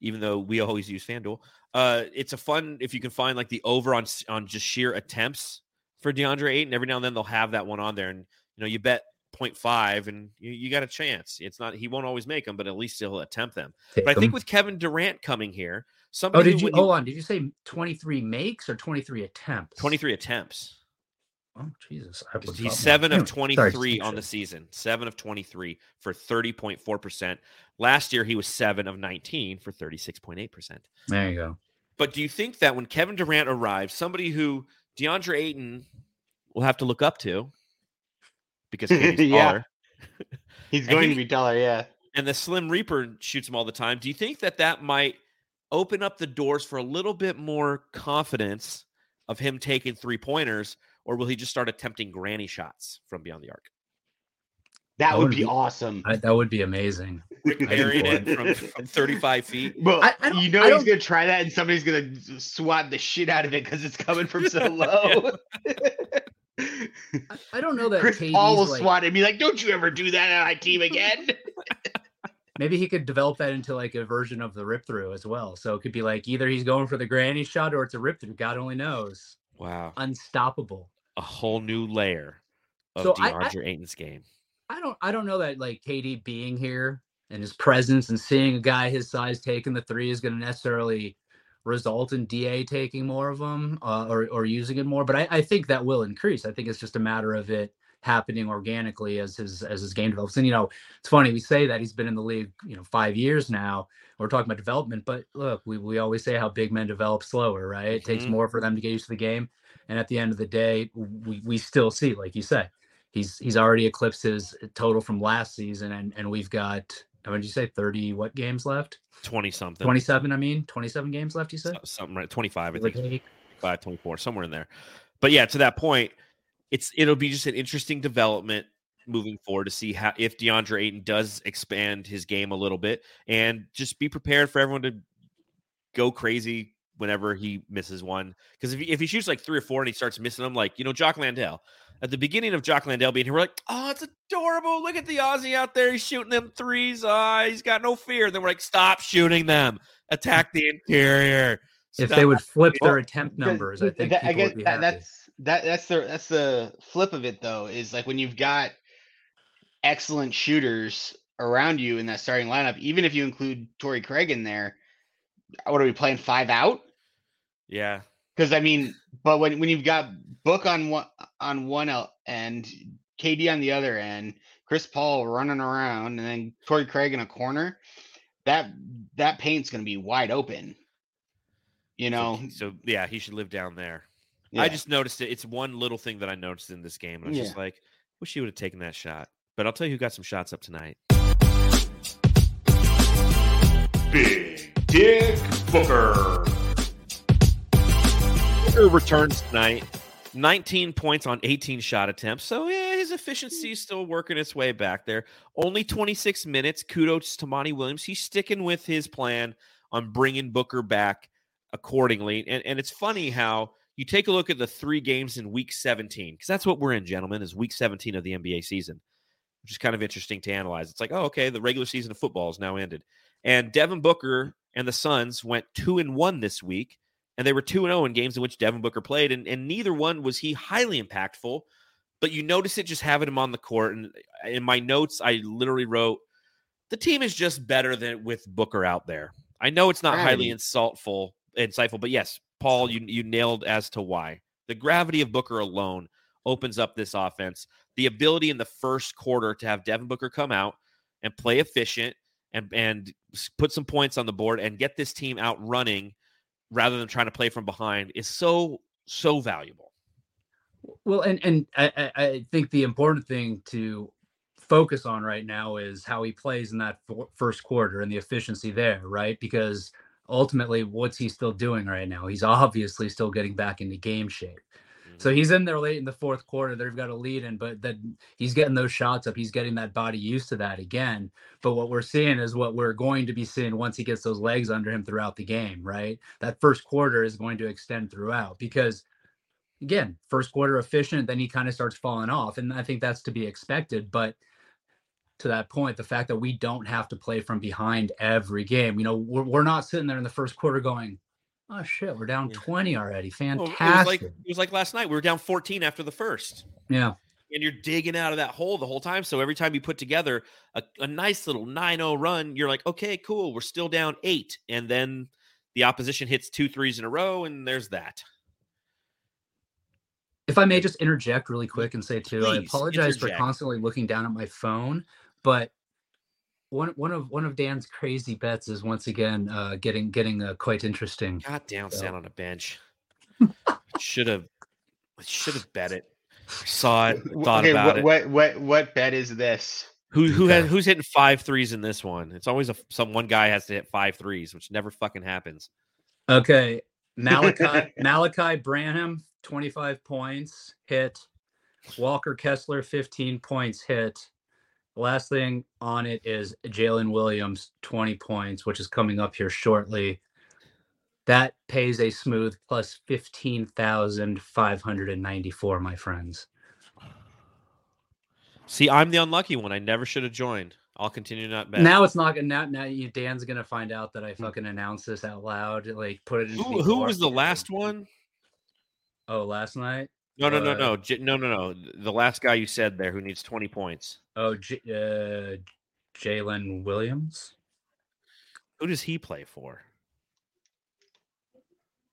even though we always use FanDuel. Uh, it's a fun if you can find like the over on on just sheer attempts for DeAndre Ayton. Every now and then they'll have that one on there, and you know you bet 0.5 and you, you got a chance. It's not he won't always make them, but at least he'll attempt them. Take But I think with Kevin Durant coming here, oh, somebody did you hold on? Did you say 23 makes or 23 attempts? 23 attempts. Oh, Jesus. He's- He's seven of Sorry, 23 on the season. Seven of 23 for 30.4%. Last year, he was seven of 19 for 36.8%. There you go. But do you think that when Kevin Durant arrives, somebody who DeAndre Ayton will have to look up to because KD's Yeah. taller, He's going he- to be taller, yeah. and the Slim Reaper shoots him all the time, do you think that that might open up the doors for a little bit more confidence of him taking three pointers, or will he just start attempting granny shots from beyond the arc? That That would would be be- awesome. I, that would be amazing. Rick I Barry think it from, from 35 feet. But I- I you know I he's gonna try that, and somebody's gonna swat the shit out of it because it's coming from so low. I, I don't know that Chris KD's Paul will like, swat it and be like, "Don't you ever do that on my team again." maybe he could develop that into like a version of the rip through as well. So it could be like either he's going for the granny shot or it's a rip through. God only knows. Wow. Unstoppable. A whole new layer of So I- I- Ayton's game. I don't I don't know that like KD being here and his presence and seeing a guy his size taking the three is going to necessarily result in DA taking more of them uh, or or using it more. But I, I think that will increase. I think it's just a matter of it happening organically as his as his game develops. And you know, it's funny we say that he's been in the league you know five years now. We're talking about development, but look, we we always say how big men develop slower, right? It takes Mhm. more for them to get used to the game. And at the end of the day, we we still see, like you said, he's he's already eclipsed his total from last season and and we've got how did you say 30 what games left 20 something. 27 i mean 27 games left you said Something right. 25, I think. hey, 25, 24, somewhere in there. But yeah, to that point, it's it'll be just an interesting development moving forward to see how if DeAndre Ayton does expand his game a little bit and just be prepared for everyone to go crazy whenever he misses one. Because if he, if he shoots like three or four and he starts missing them, like you know, Jock Landale. At the beginning of Jock Landale being here, we're like, oh, it's adorable. Look at the Aussie out there. He's shooting them threes. Ah, he's got no fear. then we're like, stop shooting them. Attack the interior. if they would flip Well, their attempt numbers i think that- people guess would be that, happy. that's that that's the that's the flip of it though is like when you've got excellent shooters around you in that starting lineup, even if you include Torrey Craig in there, what are we playing five out? Yeah. Because I mean, but when when you've got Book on one on one el- end, KD on the other end, Chris Paul running around, and then Torrey Craig in a corner, that that paint's going to be wide open. You know, So, so, yeah, he should live down there. Yeah. I just noticed it. It's one little thing that I noticed in this game. I was just like, wish he would have taken that shot. But I'll tell you who got some shots up tonight. Big Dick Booker. Booker returns tonight. 19 points on 18 shot attempts. So yeah, his efficiency is still working its way back there. Only 26 minutes. Kudos to Monty Williams. He's sticking with his plan on bringing Booker back accordingly. And, and it's funny how you take a look at the three games in week 17, because that's what we're in, gentlemen, is week 17 of the NBA season, which is kind of interesting to analyze. It's like, oh, okay, the regular season of football is now ended. And Devin Booker and the Suns went two and one this week and they were 2 0 in games in which Devin Booker played, and, and neither one was he highly impactful. But you notice it just having him on the court. And uh, in my notes, I literally wrote, the team is just better than with Booker out there. I know it's not highly insultful, insightful, but yes, Paul, you you nailed as to why. The gravity of Booker alone opens up this offense. The ability in the first quarter to have Devin Booker come out and play efficient and and put some points on the board and get this team out running rather than trying to play from behind is so so valuable. Well, and and I, I- think the important thing to focus on right now is how he plays in that first quarter and the efficiency there, right? Because ultimately, what's he still doing right now? He's obviously still getting back into game shape. So he's in there late in the fourth quarter. They've got a lead in, but then he's getting those shots up. He's getting that body used to that again. But what we're seeing is what we're going to be seeing once he gets those legs under him throughout the game, right? That first quarter is going to extend throughout because again, first quarter efficient, then he kind of starts falling off. And I think that's to be expected. But to that point, the fact that we don't have to play from behind every game, you know, we're, we're not sitting there in the first quarter going, oh shit, we're down Yeah. 20 already. Well, Fantastic. it was like it was like last night. We were down 14 after the first. yeah. and you're digging out of that hole the whole time. So every time you put together a, a nice little 9 0 run, you're like, okay, cool. We're still down eight. And then the opposition hits two threes in a row, and there's that. If I may just interject really quick and say too, I apologize interject. for constantly looking down at my phone, but one one of one of Dan's crazy bets is once again uh, getting getting uh, quite interesting. God damn, So- sat on a bench. Should have, should have bet it. Saw it, thought okay, about what, it. what what what bet is this? Who who has who's hitting five threes in this one? It's always a some one guy has to hit five threes, which never fucking happens. Okay, Malachi Malaki Branham, twenty five points hit. Walker Kessler, fifteen points hit. Last thing on it is Jalen Williams, 20 points, which is coming up here shortly. That pays a smooth plus 15,594, my friends. See, I'm the unlucky one. I never should have joined. I'll continue not bet. Now it's not gonna now, now you Dan's gonna find out that I hmm. fucking announced this out loud. Like put it in who, who was the last one? Oh, last night? No, no, no, Uh, no, J- no, no, no. The last guy you said there who needs 20 points. Oh, J- uh, Jalen Williams. Who does he play for?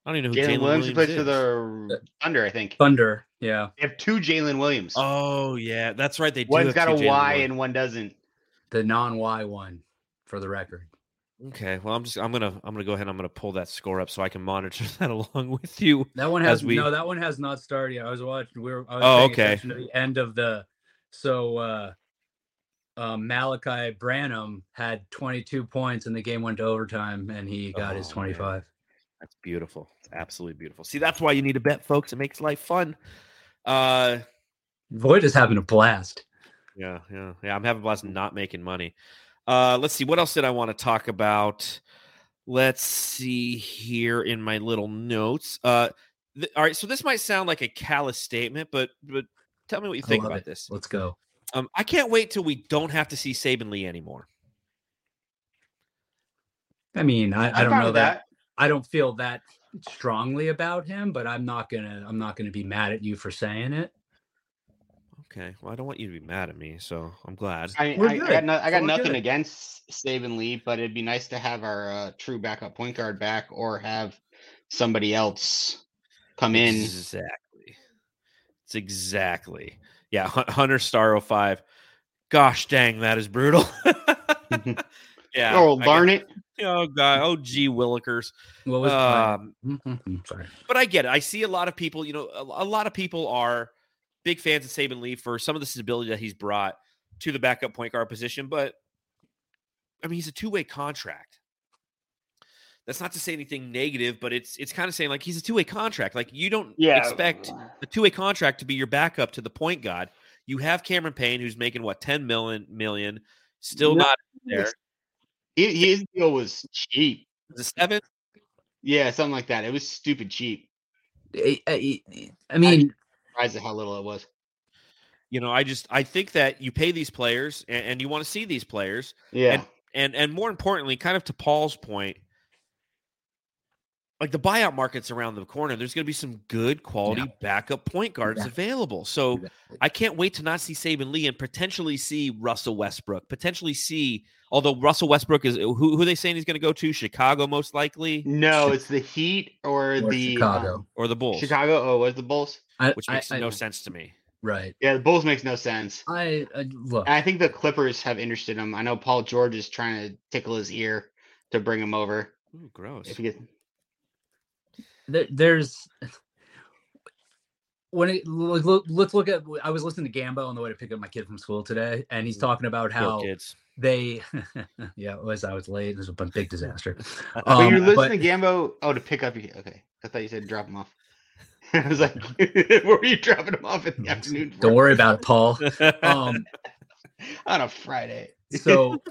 I don't even know who Jalen Jalen Williams, he plays for the Thunder, I think. Thunder. Yeah. They have two Jalen Williams. Oh yeah, that's right. They do. One's have got two a Jalen Y Williams. and one doesn't. The non Y one for the record. Okay, well, I'm just I'm gonna I'm gonna go ahead. and I'm gonna pull that score up so I can monitor that along with you. That one has we- no. That one has not started yet. I was watching. We were. I was Oh, okay. To the end of the. So uh, um, Malaki Branham had 22 points, and the game went to overtime, and he got his Oh, man. 25. That's beautiful. It's absolutely beautiful. See, that's why you need to bet, folks. It makes life fun. Uh, Void is having a blast. yeah, yeah, yeah. I'm having a blast not making money. Uh, let's see. What else did I want to talk about? Let's see here in my little notes. Uh, th- all right. So this might sound like a callous statement, but but tell me what you I think about it. this. Let's go. Um, I can't wait till we don't have to see Saben Lee anymore. I mean, I, I don't know with that. I don't feel that strongly about him, but I'm not gonna. I'm not gonna be mad at you for saying it. Okay. Well, I don't want you to be mad at me, so I'm glad. I, We're I, I got, no, I got nothing good. against Saben Lee, but it'd be nice to have our uh, true backup point guard back or have somebody else come in. Exactly. It's exactly. Yeah, Hunter Star 05. Gosh dang, that is brutal. yeah. oh, I darn it. Oh god. Oh gee willikers. What was? Um, sorry. but I get it. I see a lot of people, you know, a, a lot of people are big fans of Saben Lee for some of the stability that he's brought to the backup point guard position, but I mean, he's a two-way contract. That's not to say anything negative, but it's it's kind of saying like he's a two-way contract. Like you don't Yeah. expect a two-way contract to be your backup to the point guard. You have Cameron Payne, who's making what 10 million million, still No, not there. His deal was cheap. Is it seven? Yeah, something like that. It was stupid cheap. I, I, I mean, Surprised at how little it was. You know, I just I think that you pay these players and, and you want to see these players. Yeah. and and more importantly, kind of to Paul's point, like the buyout market's around the corner. There's going to be some good quality backup point guards Yeah. available. So Exactly. I can't wait to not see Saben Lee and potentially see Russell Westbrook. Potentially see, although Russell Westbrook is who who are they saying he's going to go to? Chicago, most likely, no, it's the Heat or, Or the Chicago. um, or the Bulls, Chicago. Oh, was the Bulls? I, which makes I- no sense to me. Right. Yeah, the Bulls makes no sense. I, I look. And I think the Clippers have interested him. I know Paul George is trying to tickle his ear to bring him over. Ooh, gross. If he gets, there, there's when it look, look, let's look at i was listening to gambo on the way to pick up my kid from school today and he's talking about Poor how kids. They yeah it was i was late it was a big disaster but Um, you're but- listening to Gambo. Oh, to pick up. your- Okay, I thought you said drop them off. I was like, where were you dropping them off in the afternoon? for? don't worry about it paul um on a Friday. so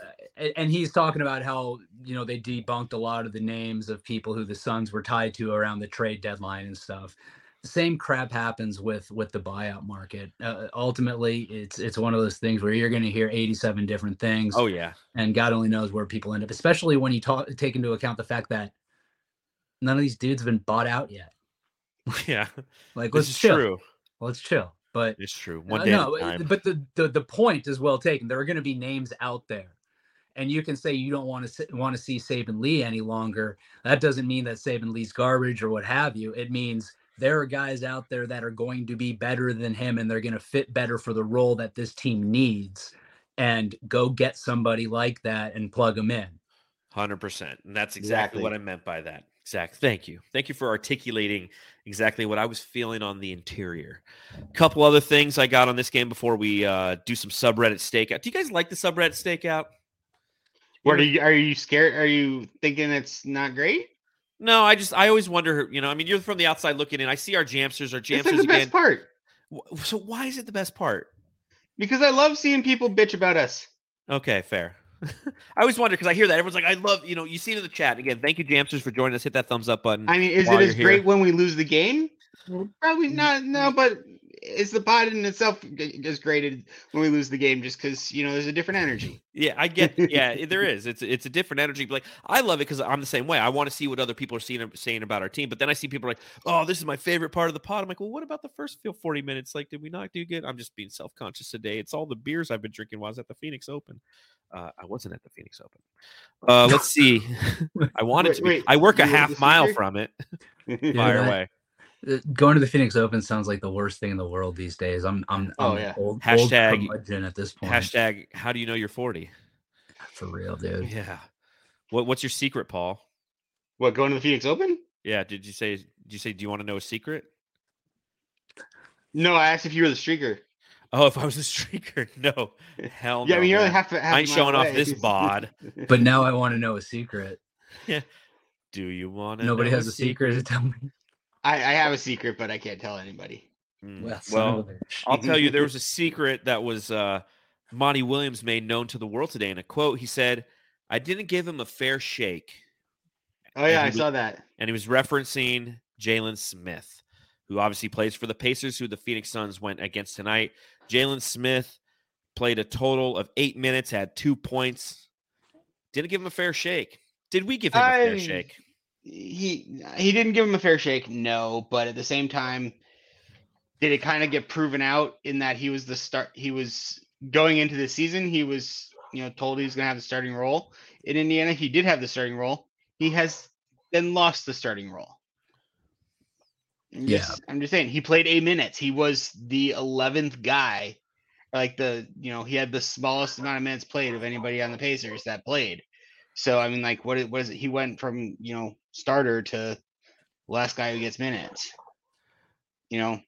and he's talking about how you know they debunked a lot of the names of people who the Suns were tied to around the trade deadline and stuff. Same crap happens with with the buyout market. Uh, ultimately, it's it's one of those things where you're going to hear 87 different things, oh yeah, and God only knows where people end up. Especially when you talk take into account the fact that none of these dudes have been bought out yet. yeah. Like, let's chill. true. Let's chill. But It's true. One uh, day. no, at a time. but the, the the point is well taken. There are going to be names out there, and you can say you don't want to want to see Saben Lee any longer. That doesn't mean that Saben Lee's garbage or what have you. It means there are guys out there that are going to be better than him, and they're going to fit better for the role that this team needs. And go get somebody like that and plug them in. Hundred percent, and that's exactly, what I meant by that. Exact. Thank you. Thank you for articulating exactly what I was feeling on the interior. couple other things I got on this game before we uh, do some subreddit stakeout. Do you guys like the subreddit stakeout? What are you? Are you scared? Are you thinking it's not great? No, I just I always wonder. You know, I mean, you're from the outside looking in. I see our jamsters, our jamsters. It's like jamsters the again. best part So why is it the best part? Because I love seeing people bitch about us. Okay, fair. I always wonder because I hear that everyone's like, "I love," you know. You see it in the chat again. Thank you, Jamsters, for joining us. Hit that thumbs up button. I mean, is it you're as here. great when we lose the game? Probably not. No, but is the pod in itself g- as great when we lose the game? Just because you know there's a different energy. Yeah, I get. Yeah, there is. It's it's a different energy. But like, I love it because I'm the same way. I want to see what other people are seeing saying about our team. But then I see people like, "Oh, this is my favorite part of the pod." I'm like, "Well, what about the first feel 40 minutes? Like, did we not do good?" I'm just being self conscious today. It's all the beers I've been drinking while I was at the Phoenix Open. Uh, I wasn't at the Phoenix Open. Uh, let's see. I wanted Wait, to. Be. wait, I work a you were half mile from it. Yeah, Fire that- away. Uh, Going to the Phoenix Open sounds like the worst thing in the world these days. I'm I'm, Oh, I'm yeah. old, Hashtag- old at this point. Hashtag. How do you know you're 40? for real, dude. Yeah. What What's your secret, Paul? What going to the Phoenix Open? Yeah. Did you say? Did you say? Do you want to know a secret? No, I asked if you were the streaker. Oh, if I was a streaker, no, hell yeah, no. I mean you're half. half I ain't a mile showing off this bod. But now I want to know a secret. Yeah. Do you want to? Nobody has a secret to tell me. I, I have a secret, but I can't tell anybody. Mm, Well, Well, of a bitch. I'll tell you, there was a secret that was uh, Monty Williams made known to the world today. In a quote, he said, "I didn't give him a fair shake," Oh yeah, I was- saw that. and he was referencing Jalen Smith, who obviously plays for the Pacers, who the Phoenix Suns went against tonight. Jalen Smith played a total of eight minutes, had two points. Didn't give him a fair shake. Did we give him a fair shake? He he didn't give him a fair shake, no. But at the same time, did it kind of get proven out in that he was the start? He was going into the season. He was you know told he was going to have the starting role in Indiana. He did have the starting role. He has then lost the starting role. I'm Yeah. just, I'm just saying he played eight minutes. He was the eleventh guy, like the you know he had the smallest amount of minutes played of anybody on the Pacers that played. So I mean, like, what is, what is it? He went from you know starter to last guy who gets minutes. You know,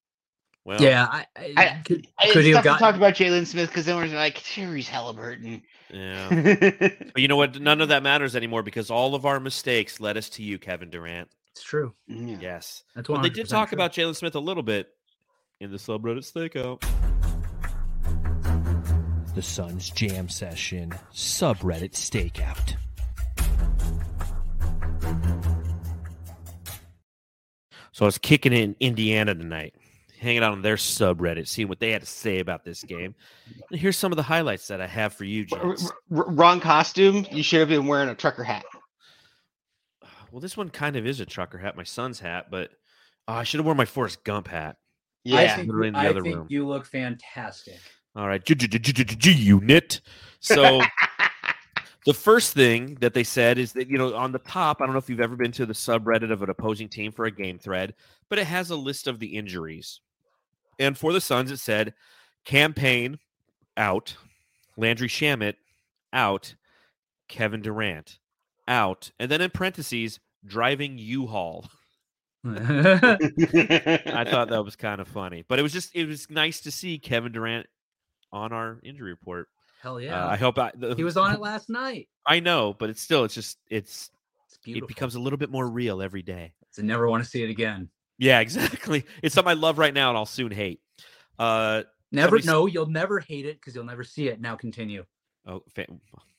Well, yeah, I, I, I- could, I- could he tough have to talk about Jalen Smith because then we're like Tyrese Halliburton. yeah. But you know what? None of that matters anymore because all of our mistakes led us to you, Kevin Durant. It's true. Mm, yeah. Yes. That's But one. they did talk about Jalen Smith a little bit in the subreddit stakeout. The Suns Jam Session subreddit stakeout. So I was kicking it in Indiana tonight, hanging out on their subreddit, seeing what they had to say about this game. And here's some of the highlights that I have for you, R- r- wrong costume. You should have been wearing a trucker hat. Well, this one kind of is a trucker hat, my son's hat, but oh, I should have worn my Forrest Gump hat. I Yeah. think, Literally in the I other think room. you look fantastic. All right, G- unit. So the first thing that they said is that you know on the top, I don't know if you've ever been to the subreddit of an opposing team for a game thread, but it has a list of the injuries. And for the Suns, it said Cam Payne out, Landry Shamet out, Kevin Durant out, and then in parentheses, driving U-Haul. I I thought that was kind of funny, but it was just it was nice to see Kevin Durant on our injury report. Hell Uh, yeah. I hope I, the, he was on it last night. I know, but it's still it's just it's It's it becomes a little bit more real every day. I never want to see it again. Yeah, exactly. It's something I love right now, and I'll soon hate. Uh, Never. No, you'll never hate it because you'll never see it. Now continue. oh,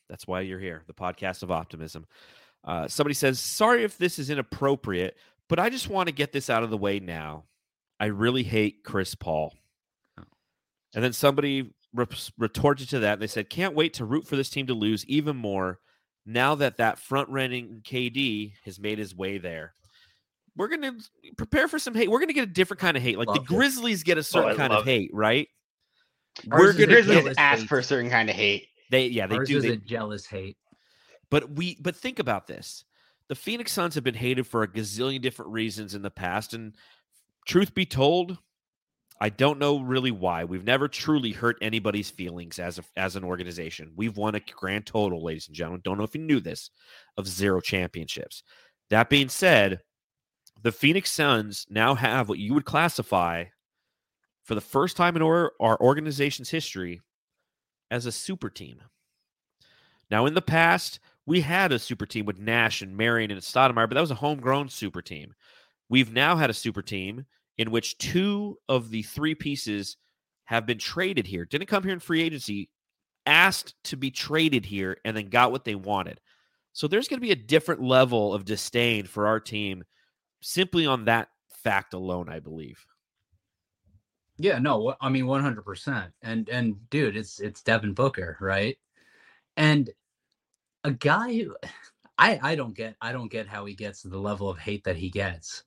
that's why you're here, the podcast of optimism. Uh, somebody says, "Sorry if this is inappropriate, but I just want to get this out of the way now. I really hate Chris Paul." Oh. And then somebody retorted to that. And they said, "Can't wait to root for this team to lose even more now that that front running KD has made his way there." We're gonna prepare for some hate. We're gonna get a different kind of hate. Like Love the it. Grizzlies get a oh, certain I kind of it. hate, right? Ours We're gonna Grizzlies jealous ask hate. for a certain kind of hate. They yeah they Ours do. is They, a jealous hate. But we but think about this. The Phoenix Suns have been hated for a gazillion different reasons in the past and truth be told, I don't know really why. We've never truly hurt anybody's feelings as a, as an organization. We've won a grand total, ladies and gentlemen. Don't know if you knew this, of zero championships. That being said, the Phoenix Suns now have what you would classify for the first time in our, our organization's history as a super team. Now, in the past, we had a super team with Nash and Marion and Stoudemire, but that was a homegrown super team. We've now had a super team in which two of the three pieces have been traded here, didn't come here in free agency, asked to be traded here, and then got what they wanted. So there's going to be a different level of disdain for our team simply on that fact alone, I believe. Yeah, no, I mean 100%. And and dude, it's it's Devin Booker, right? And a guy who I I don't get I don't get how he gets the level of hate that he gets.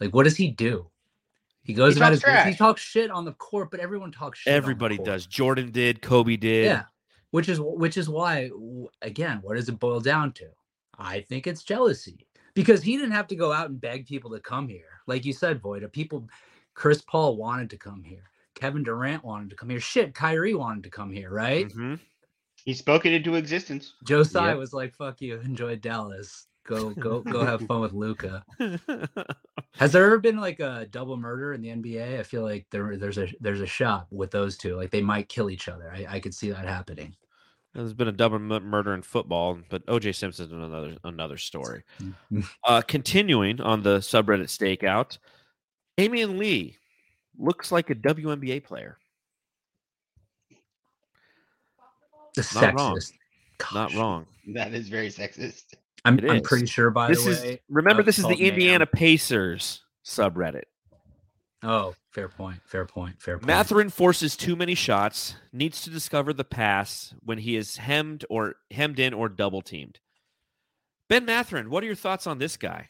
Like what does he do? He goes He about talks his business, he talks shit on the court, but everyone talks shit. on the Everybody court. does. Jordan did, Kobe did. Yeah. Which is which is why again, what does it boil down to? I think it's jealousy because he didn't have to go out and beg people to come here. Like you said, Voida, people Chris Paul wanted to come here. Kevin Durant wanted to come here. Shit, Kyrie wanted to come here, right? Mhm. He spoke it into existence. Josiah Yep. was like, "Fuck you, enjoy Dallas. Go, go, go have fun with Luka." Has there ever been like a double murder in the NBA? I feel like there, there's a there's a shot with those two. Like they might kill each other. I, I could see that happening. There's been a double mu- murder in football, but OJ Simpson's another another story. Uh, continuing on the subreddit stakeout, Damion Lee looks like a WNBA player. The Not wrong. sexist. Not wrong. That is very sexist. I'm, I'm pretty sure. By this the is way. remember this is the called Ma'am. Indiana Pacers subreddit. Oh, fair point. Fair point. Fair point. Mathurin forces too many shots, needs to discover the pass when he is hemmed or hemmed in or double teamed. Ben Mathurin, what are your thoughts on this guy?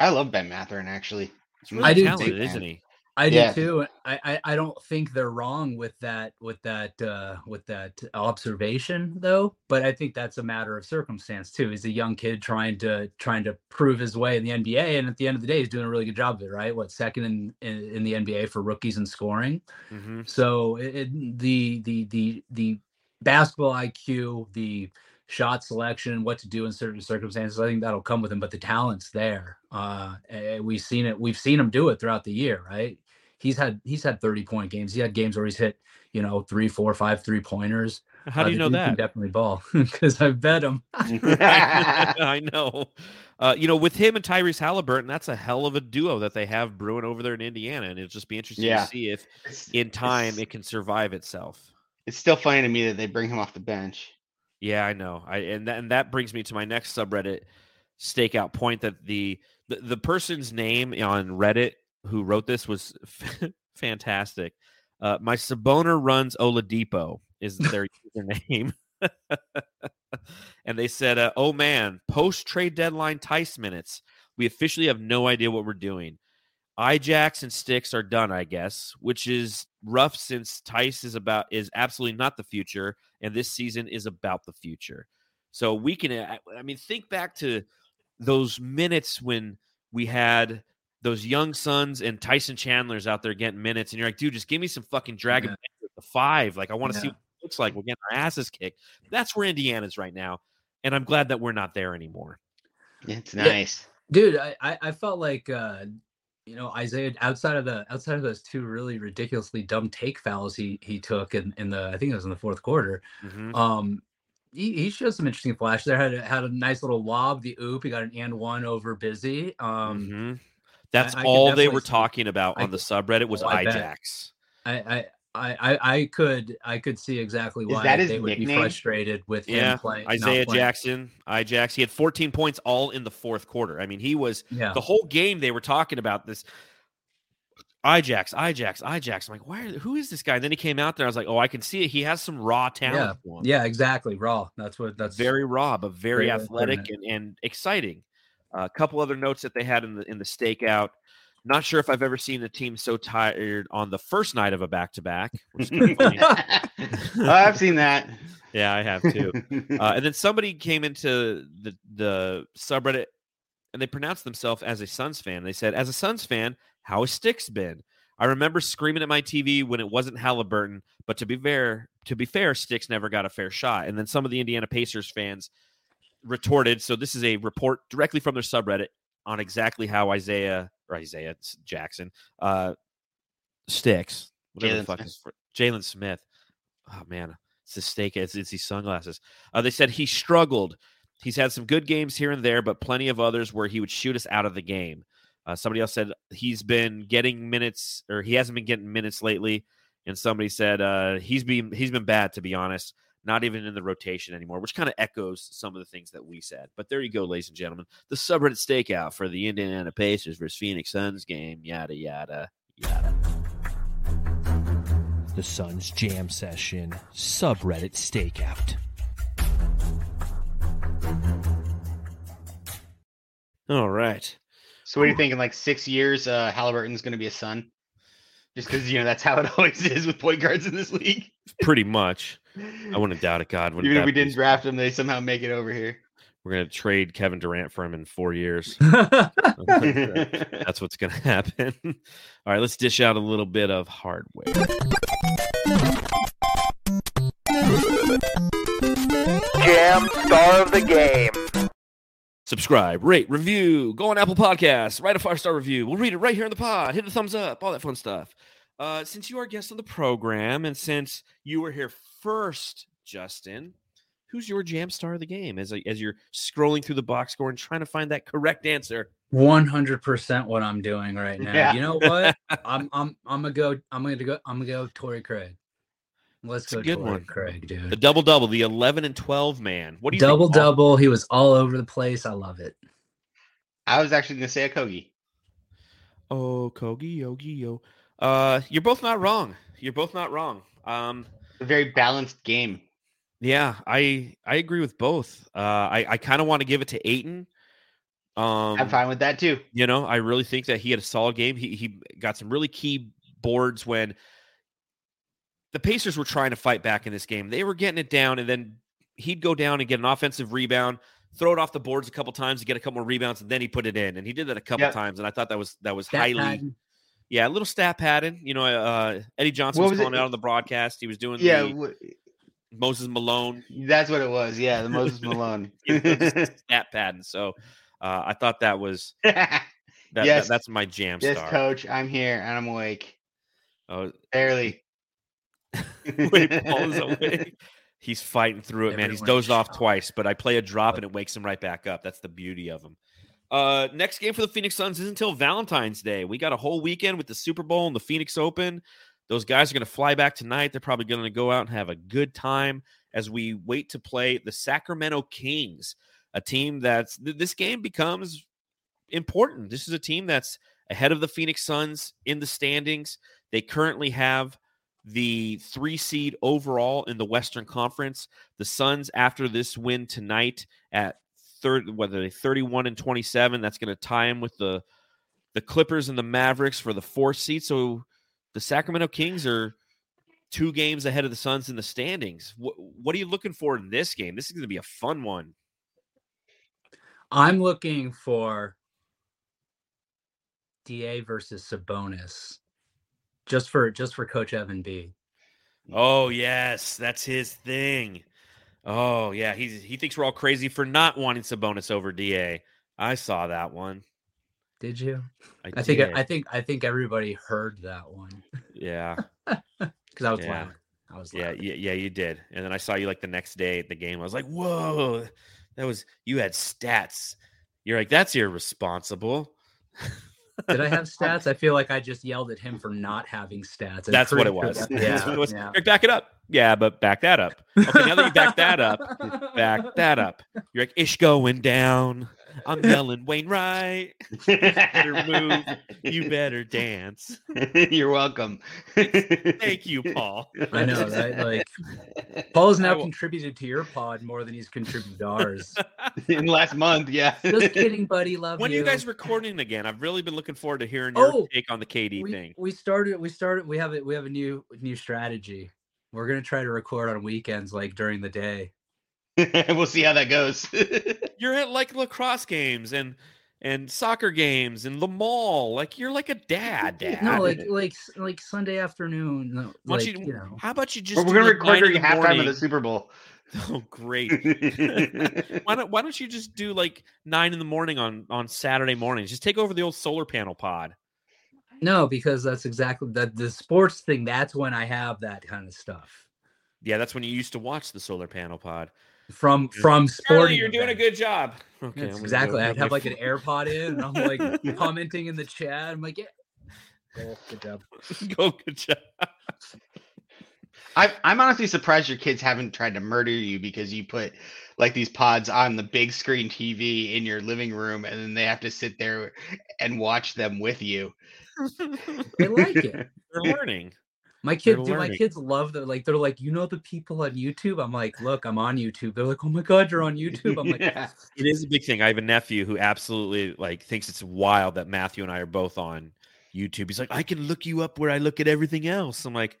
I love Ben Mathurin actually. He's really I do talented, too, isn't he? I do Yeah. too. I, I I don't think they're wrong with that with that uh with that observation though. But I think that's a matter of circumstance too. He's a young kid trying to trying to prove his way in the NBA, and at the end of the day, he's doing a really good job of it. Right? What second in in, in the NBA for rookies in scoring? hmm So it, it- the the the the basketball IQ, the shot selection, what to do in certain circumstances, I think that'll come with him. But the talent's there. Uh, we've seen it. We've seen him do it throughout the year, right? He's had he's had thirty point games. He had games where he's hit you know three, four, five three pointers. How do you know that? Definitely ball because I bet him. I know. Uh, you know, with him and Tyrese Halliburton, that's a hell of a duo that they have brewing over there in Indiana, and it'll just be interesting Yeah. to see if, It's- in time, it can survive itself. It's still funny to me that they bring him off the bench. Yeah, I know. I and that, and that brings me to my next subreddit stakeout point that the the, the person's name on Reddit who wrote this was fantastic. Uh, my Sabona runs Oladipo is their username. and they said, uh, "Oh man, post trade deadline Theis minutes. We officially have no idea what we're doing. Ijax and sticks are done, I guess, which is rough since Theis is about is absolutely not the future, and this season is about the future. So we can, I I mean, think back to those minutes when we had those young Suns and Tyson Chandler's out there getting minutes, and you're like, dude, just give me some fucking Dragan Yeah. With the five. Like, I want to see what it looks like. We're getting our asses kicked. That's where Indiana's right now, and I'm glad that we're not there anymore. It's Yeah. nice. dude I, I i felt like uh you know isaiah outside of the outside of those two really ridiculously dumb take fouls he he took in in the i think it was in the fourth quarter Mhm. um he, he showed some interesting flash there had a, had a nice little lob the oop he got an and one over Bazley um Mhm. That's I can all they were talking about I on the subreddit was Oh, I. Ijax. I, I I, I I could I could see exactly why that his they would be frustrated with Yeah, him playing Isaiah playing. Jackson, Ijax. He had 14 points all in the fourth quarter. I mean, he was Yeah, the whole game they were talking about this Ijax, Ijax, Ijax. I'm like, why? Are, who is this guy? And then he came out there. I was like, oh, I can see it. He has some raw talent. to him. yeah, exactly. Raw. That's what that's very raw, but very Very athletic and, and exciting. A couple other notes that they had in the in the stakeout. Not sure if I've ever seen a team so tired on the first night of a back to back. I've seen that. Yeah, I have too. Uh, and then somebody came into the the subreddit and they pronounced themselves as a Suns fan. They said, "As a Suns fan, how has Sticks been?" I remember screaming at my TV when it wasn't Halliburton, but to be fair, to be fair, Sticks never got a fair shot. And then some of the Indiana Pacers fans retorted. So this is a report directly from their subreddit on exactly how Isaiah or Isaiah Jackson uh, Sticks, whatever the Jalen fuck Smith. is for Jalen Smith. Oh man, it's the steak. It's, it's these sunglasses. Uh, they said he struggled. He's had some good games here and there, but plenty of others where he would shoot us out of the game. Uh, somebody else said he's been getting minutes, or he hasn't been getting minutes lately. And somebody said uh, he's been he's been bad to be honest, not even in the rotation anymore, which kind of echoes some of the things that we said. But there you go, ladies and gentlemen, the subreddit stakeout for the Indiana Pacers versus Phoenix Suns game. Yada yada yada. The Suns Jam Session subreddit stakeout. All right. So what do you think in like six years, uh, Halliburton's going to be a Sun? Just because you know that's how it always is with point guards in this league. Pretty much. I wouldn't doubt it. God, wouldn't Even if we didn't draft him, they somehow make it over here. we're gonna trade Kevin Durant for him in four years. That's what's gonna happen. All right, let's dish out a little bit of hardware. Jam star of the game. Subscribe, rate, review. Go on Apple Podcasts. Write a five star review. We'll read it right here in the pod. Hit the thumbs up. All that fun stuff. Uh, since you are a guest on the program, and since you were here first, Justin, who's your jam star of the game? As as you're scrolling through the box score and trying to find that correct answer. One hundred percent what I'm doing right now. Yeah. You know what? I'm I'm I'm gonna go. I'm gonna go. I'm gonna go. Torrey Craig. Let's It's a go. good Torrey one. Craig, dude. The double double, the eleven and twelve man. What do you think, double Paul? double. He was all over the place. I love it. I was actually going to say Okogie. Oh, Kogi, Yogi, yo. Uh, you're both not wrong. You're both not wrong. Um, A very balanced game. yeah, I I agree with both. Uh, I I kind of want to give it to Ayton. Um, I'm fine with that too. you know, I really think that he had a solid game. He he got some really key boards when the Pacers were trying to fight back in this game. They were getting it down, and then he'd go down and get an offensive rebound, throw it off the boards a couple times to get a couple more rebounds, and then he put it in. And he did that a couple Yep. times, and I thought that was that was Stat highly. Yeah, a little stat padding. You know, uh, Eddie Johnson What was was calling it? out on the broadcast. He was doing Yeah, the w- Moses Malone that's what it was. Yeah, the Moses Malone. stat padding. So uh, I thought that was that, that- Yes. that's my jam yes, star. coach, I'm here and I'm awake. Oh, Barely. Paul is awake. He's fighting through it, man. He's dozed off twice, but I play a drop and it wakes him right back up. That's the beauty of him. Uh, next game for the Phoenix Suns is until Valentine's Day. We got a whole weekend with the Super Bowl and the Phoenix Open. Those guys are going to fly back tonight. They're probably going to go out and have a good time as we wait to play the Sacramento Kings, a team that's this game becomes important. This is a team that's ahead of the Phoenix Suns in the standings. They currently have the three seed overall in the Western Conference. The Suns, after this win tonight at third, whether they 31 and 27, that's going to tie them with the the Clippers and the Mavericks for the fourth seed. So the Sacramento Kings are two games ahead of the Suns in the standings. What, what are you looking for in this game? This is going to be a fun one. I'm looking for Da versus Sabonis, just for just for Coach Evan B. Oh yes, that's his thing. Oh yeah, he's he thinks we're all crazy for not wanting Sabonis over Da. I saw that one. Did you? I, I think. I think I think everybody heard that one yeah, because I was Yeah. loud. I was yeah, loud. yeah, yeah. You did, and then I saw you like the next day at the game. I was like, whoa, that was you had stats. You're like, that's irresponsible. Did I have stats? I feel like I just yelled at him for not having stats. I'm That's what pretty it sure was. that- That's what it was. yeah. Back it up. Yeah, but back that up. Okay, now that you back that up, back that up. You're like, ish going down. I'm yelling, Wainwright. better move. You better dance. You're welcome. Thank you, Paul. I know, right? Like Paul has now contributed to your pod more than he's contributed to ours. In last month, yeah. Just kidding, buddy. Love when are you. you guys recording again? I've really been looking forward to hearing your Oh, take on the KD we, thing. we started. We started. We have it. We have a new new strategy. We're gonna try to record on weekends, like during the day. we'll see how that goes. You're at like lacrosse games and and soccer games and the mall. Like you're like a dad, dad. No, like like like Sunday afternoon. Uh, no, like you, you, know. how about you just We're gonna record nine during the halftime of the Super Bowl. Oh, great. why don't Why don't you just do like nine in the morning on on Saturday mornings? Just take over the old solar panel pod. No, because that's exactly that the sports thing. That's when I have that kind of stuff. Yeah, that's when you used to watch the solar panel pod. From from Charlie, you're doing a good job. Okay, Yes, exactly. I'd have like an AirPod in, and I'm like commenting in the chat. I'm like, yeah, Oh, good job. go good job. I, I'm honestly surprised your kids haven't tried to murder you because you put like these pods on the big screen TV in your living room, and then they have to sit there and watch them with you. They like it. They're learning. My kids, dude, my kids love the like. They're like, you know, the people on YouTube. I'm like, look, I'm on YouTube. They're like, oh my god, you're on YouTube. I'm like, Yeah. It is a big thing. I have a nephew who absolutely like thinks it's wild that Matthew and I are both on YouTube. He's like, I can look you up where I look at everything else. I'm like,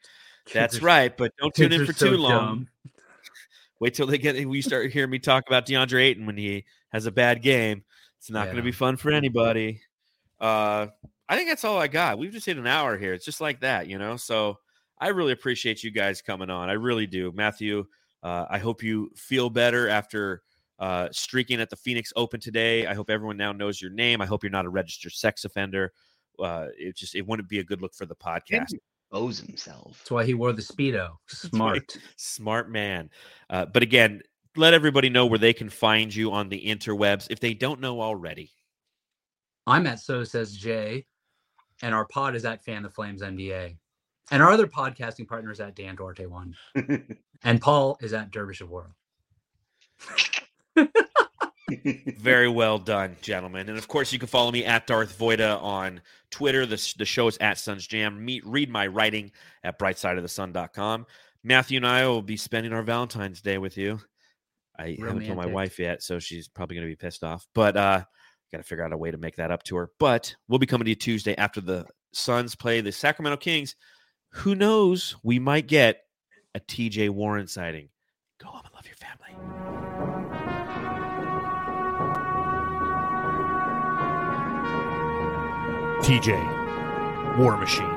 that's are- right, but don't tune in for so too long. dumb. Wait till they get we start hearing me talk about DeAndre Ayton when he has a bad game. It's not going to be fun for anybody. Uh, I think that's all I got. We've just hit an hour here. It's just like that, you know. So I really appreciate you guys coming on. I really do, Matthew. Uh, I hope you feel better after uh, streaking at the Phoenix Open today. I hope everyone now knows your name. I hope you're not a registered sex offender. Uh, it just it wouldn't be a good look for the podcast. Expose himself. That's why he wore the speedo. Smart. Smart man. Uh, but again, let everybody know where they can find you on the interwebs if they don't know already. I'm at So Says Jay, and our pod is at Fan the Flames NBA. And our other podcasting partner is at Dan Duarte One. And Paul is at Dervish of World. Very well done, gentlemen. And of course, you can follow me at Darth Voita on Twitter. The, the show is at Suns Jam. Meet, read my writing at brightsideofthesun.com. Matthew and I will be spending our Valentine's Day with you. I haven't told my wife yet, so she's probably going to be pissed off. But uh, got to figure out a way to make that up to her. But we'll be coming to you Tuesday after the Suns play the Sacramento Kings. Who knows? We might get a TJ Warren sighting. Go home and love your family. TJ, War Machine.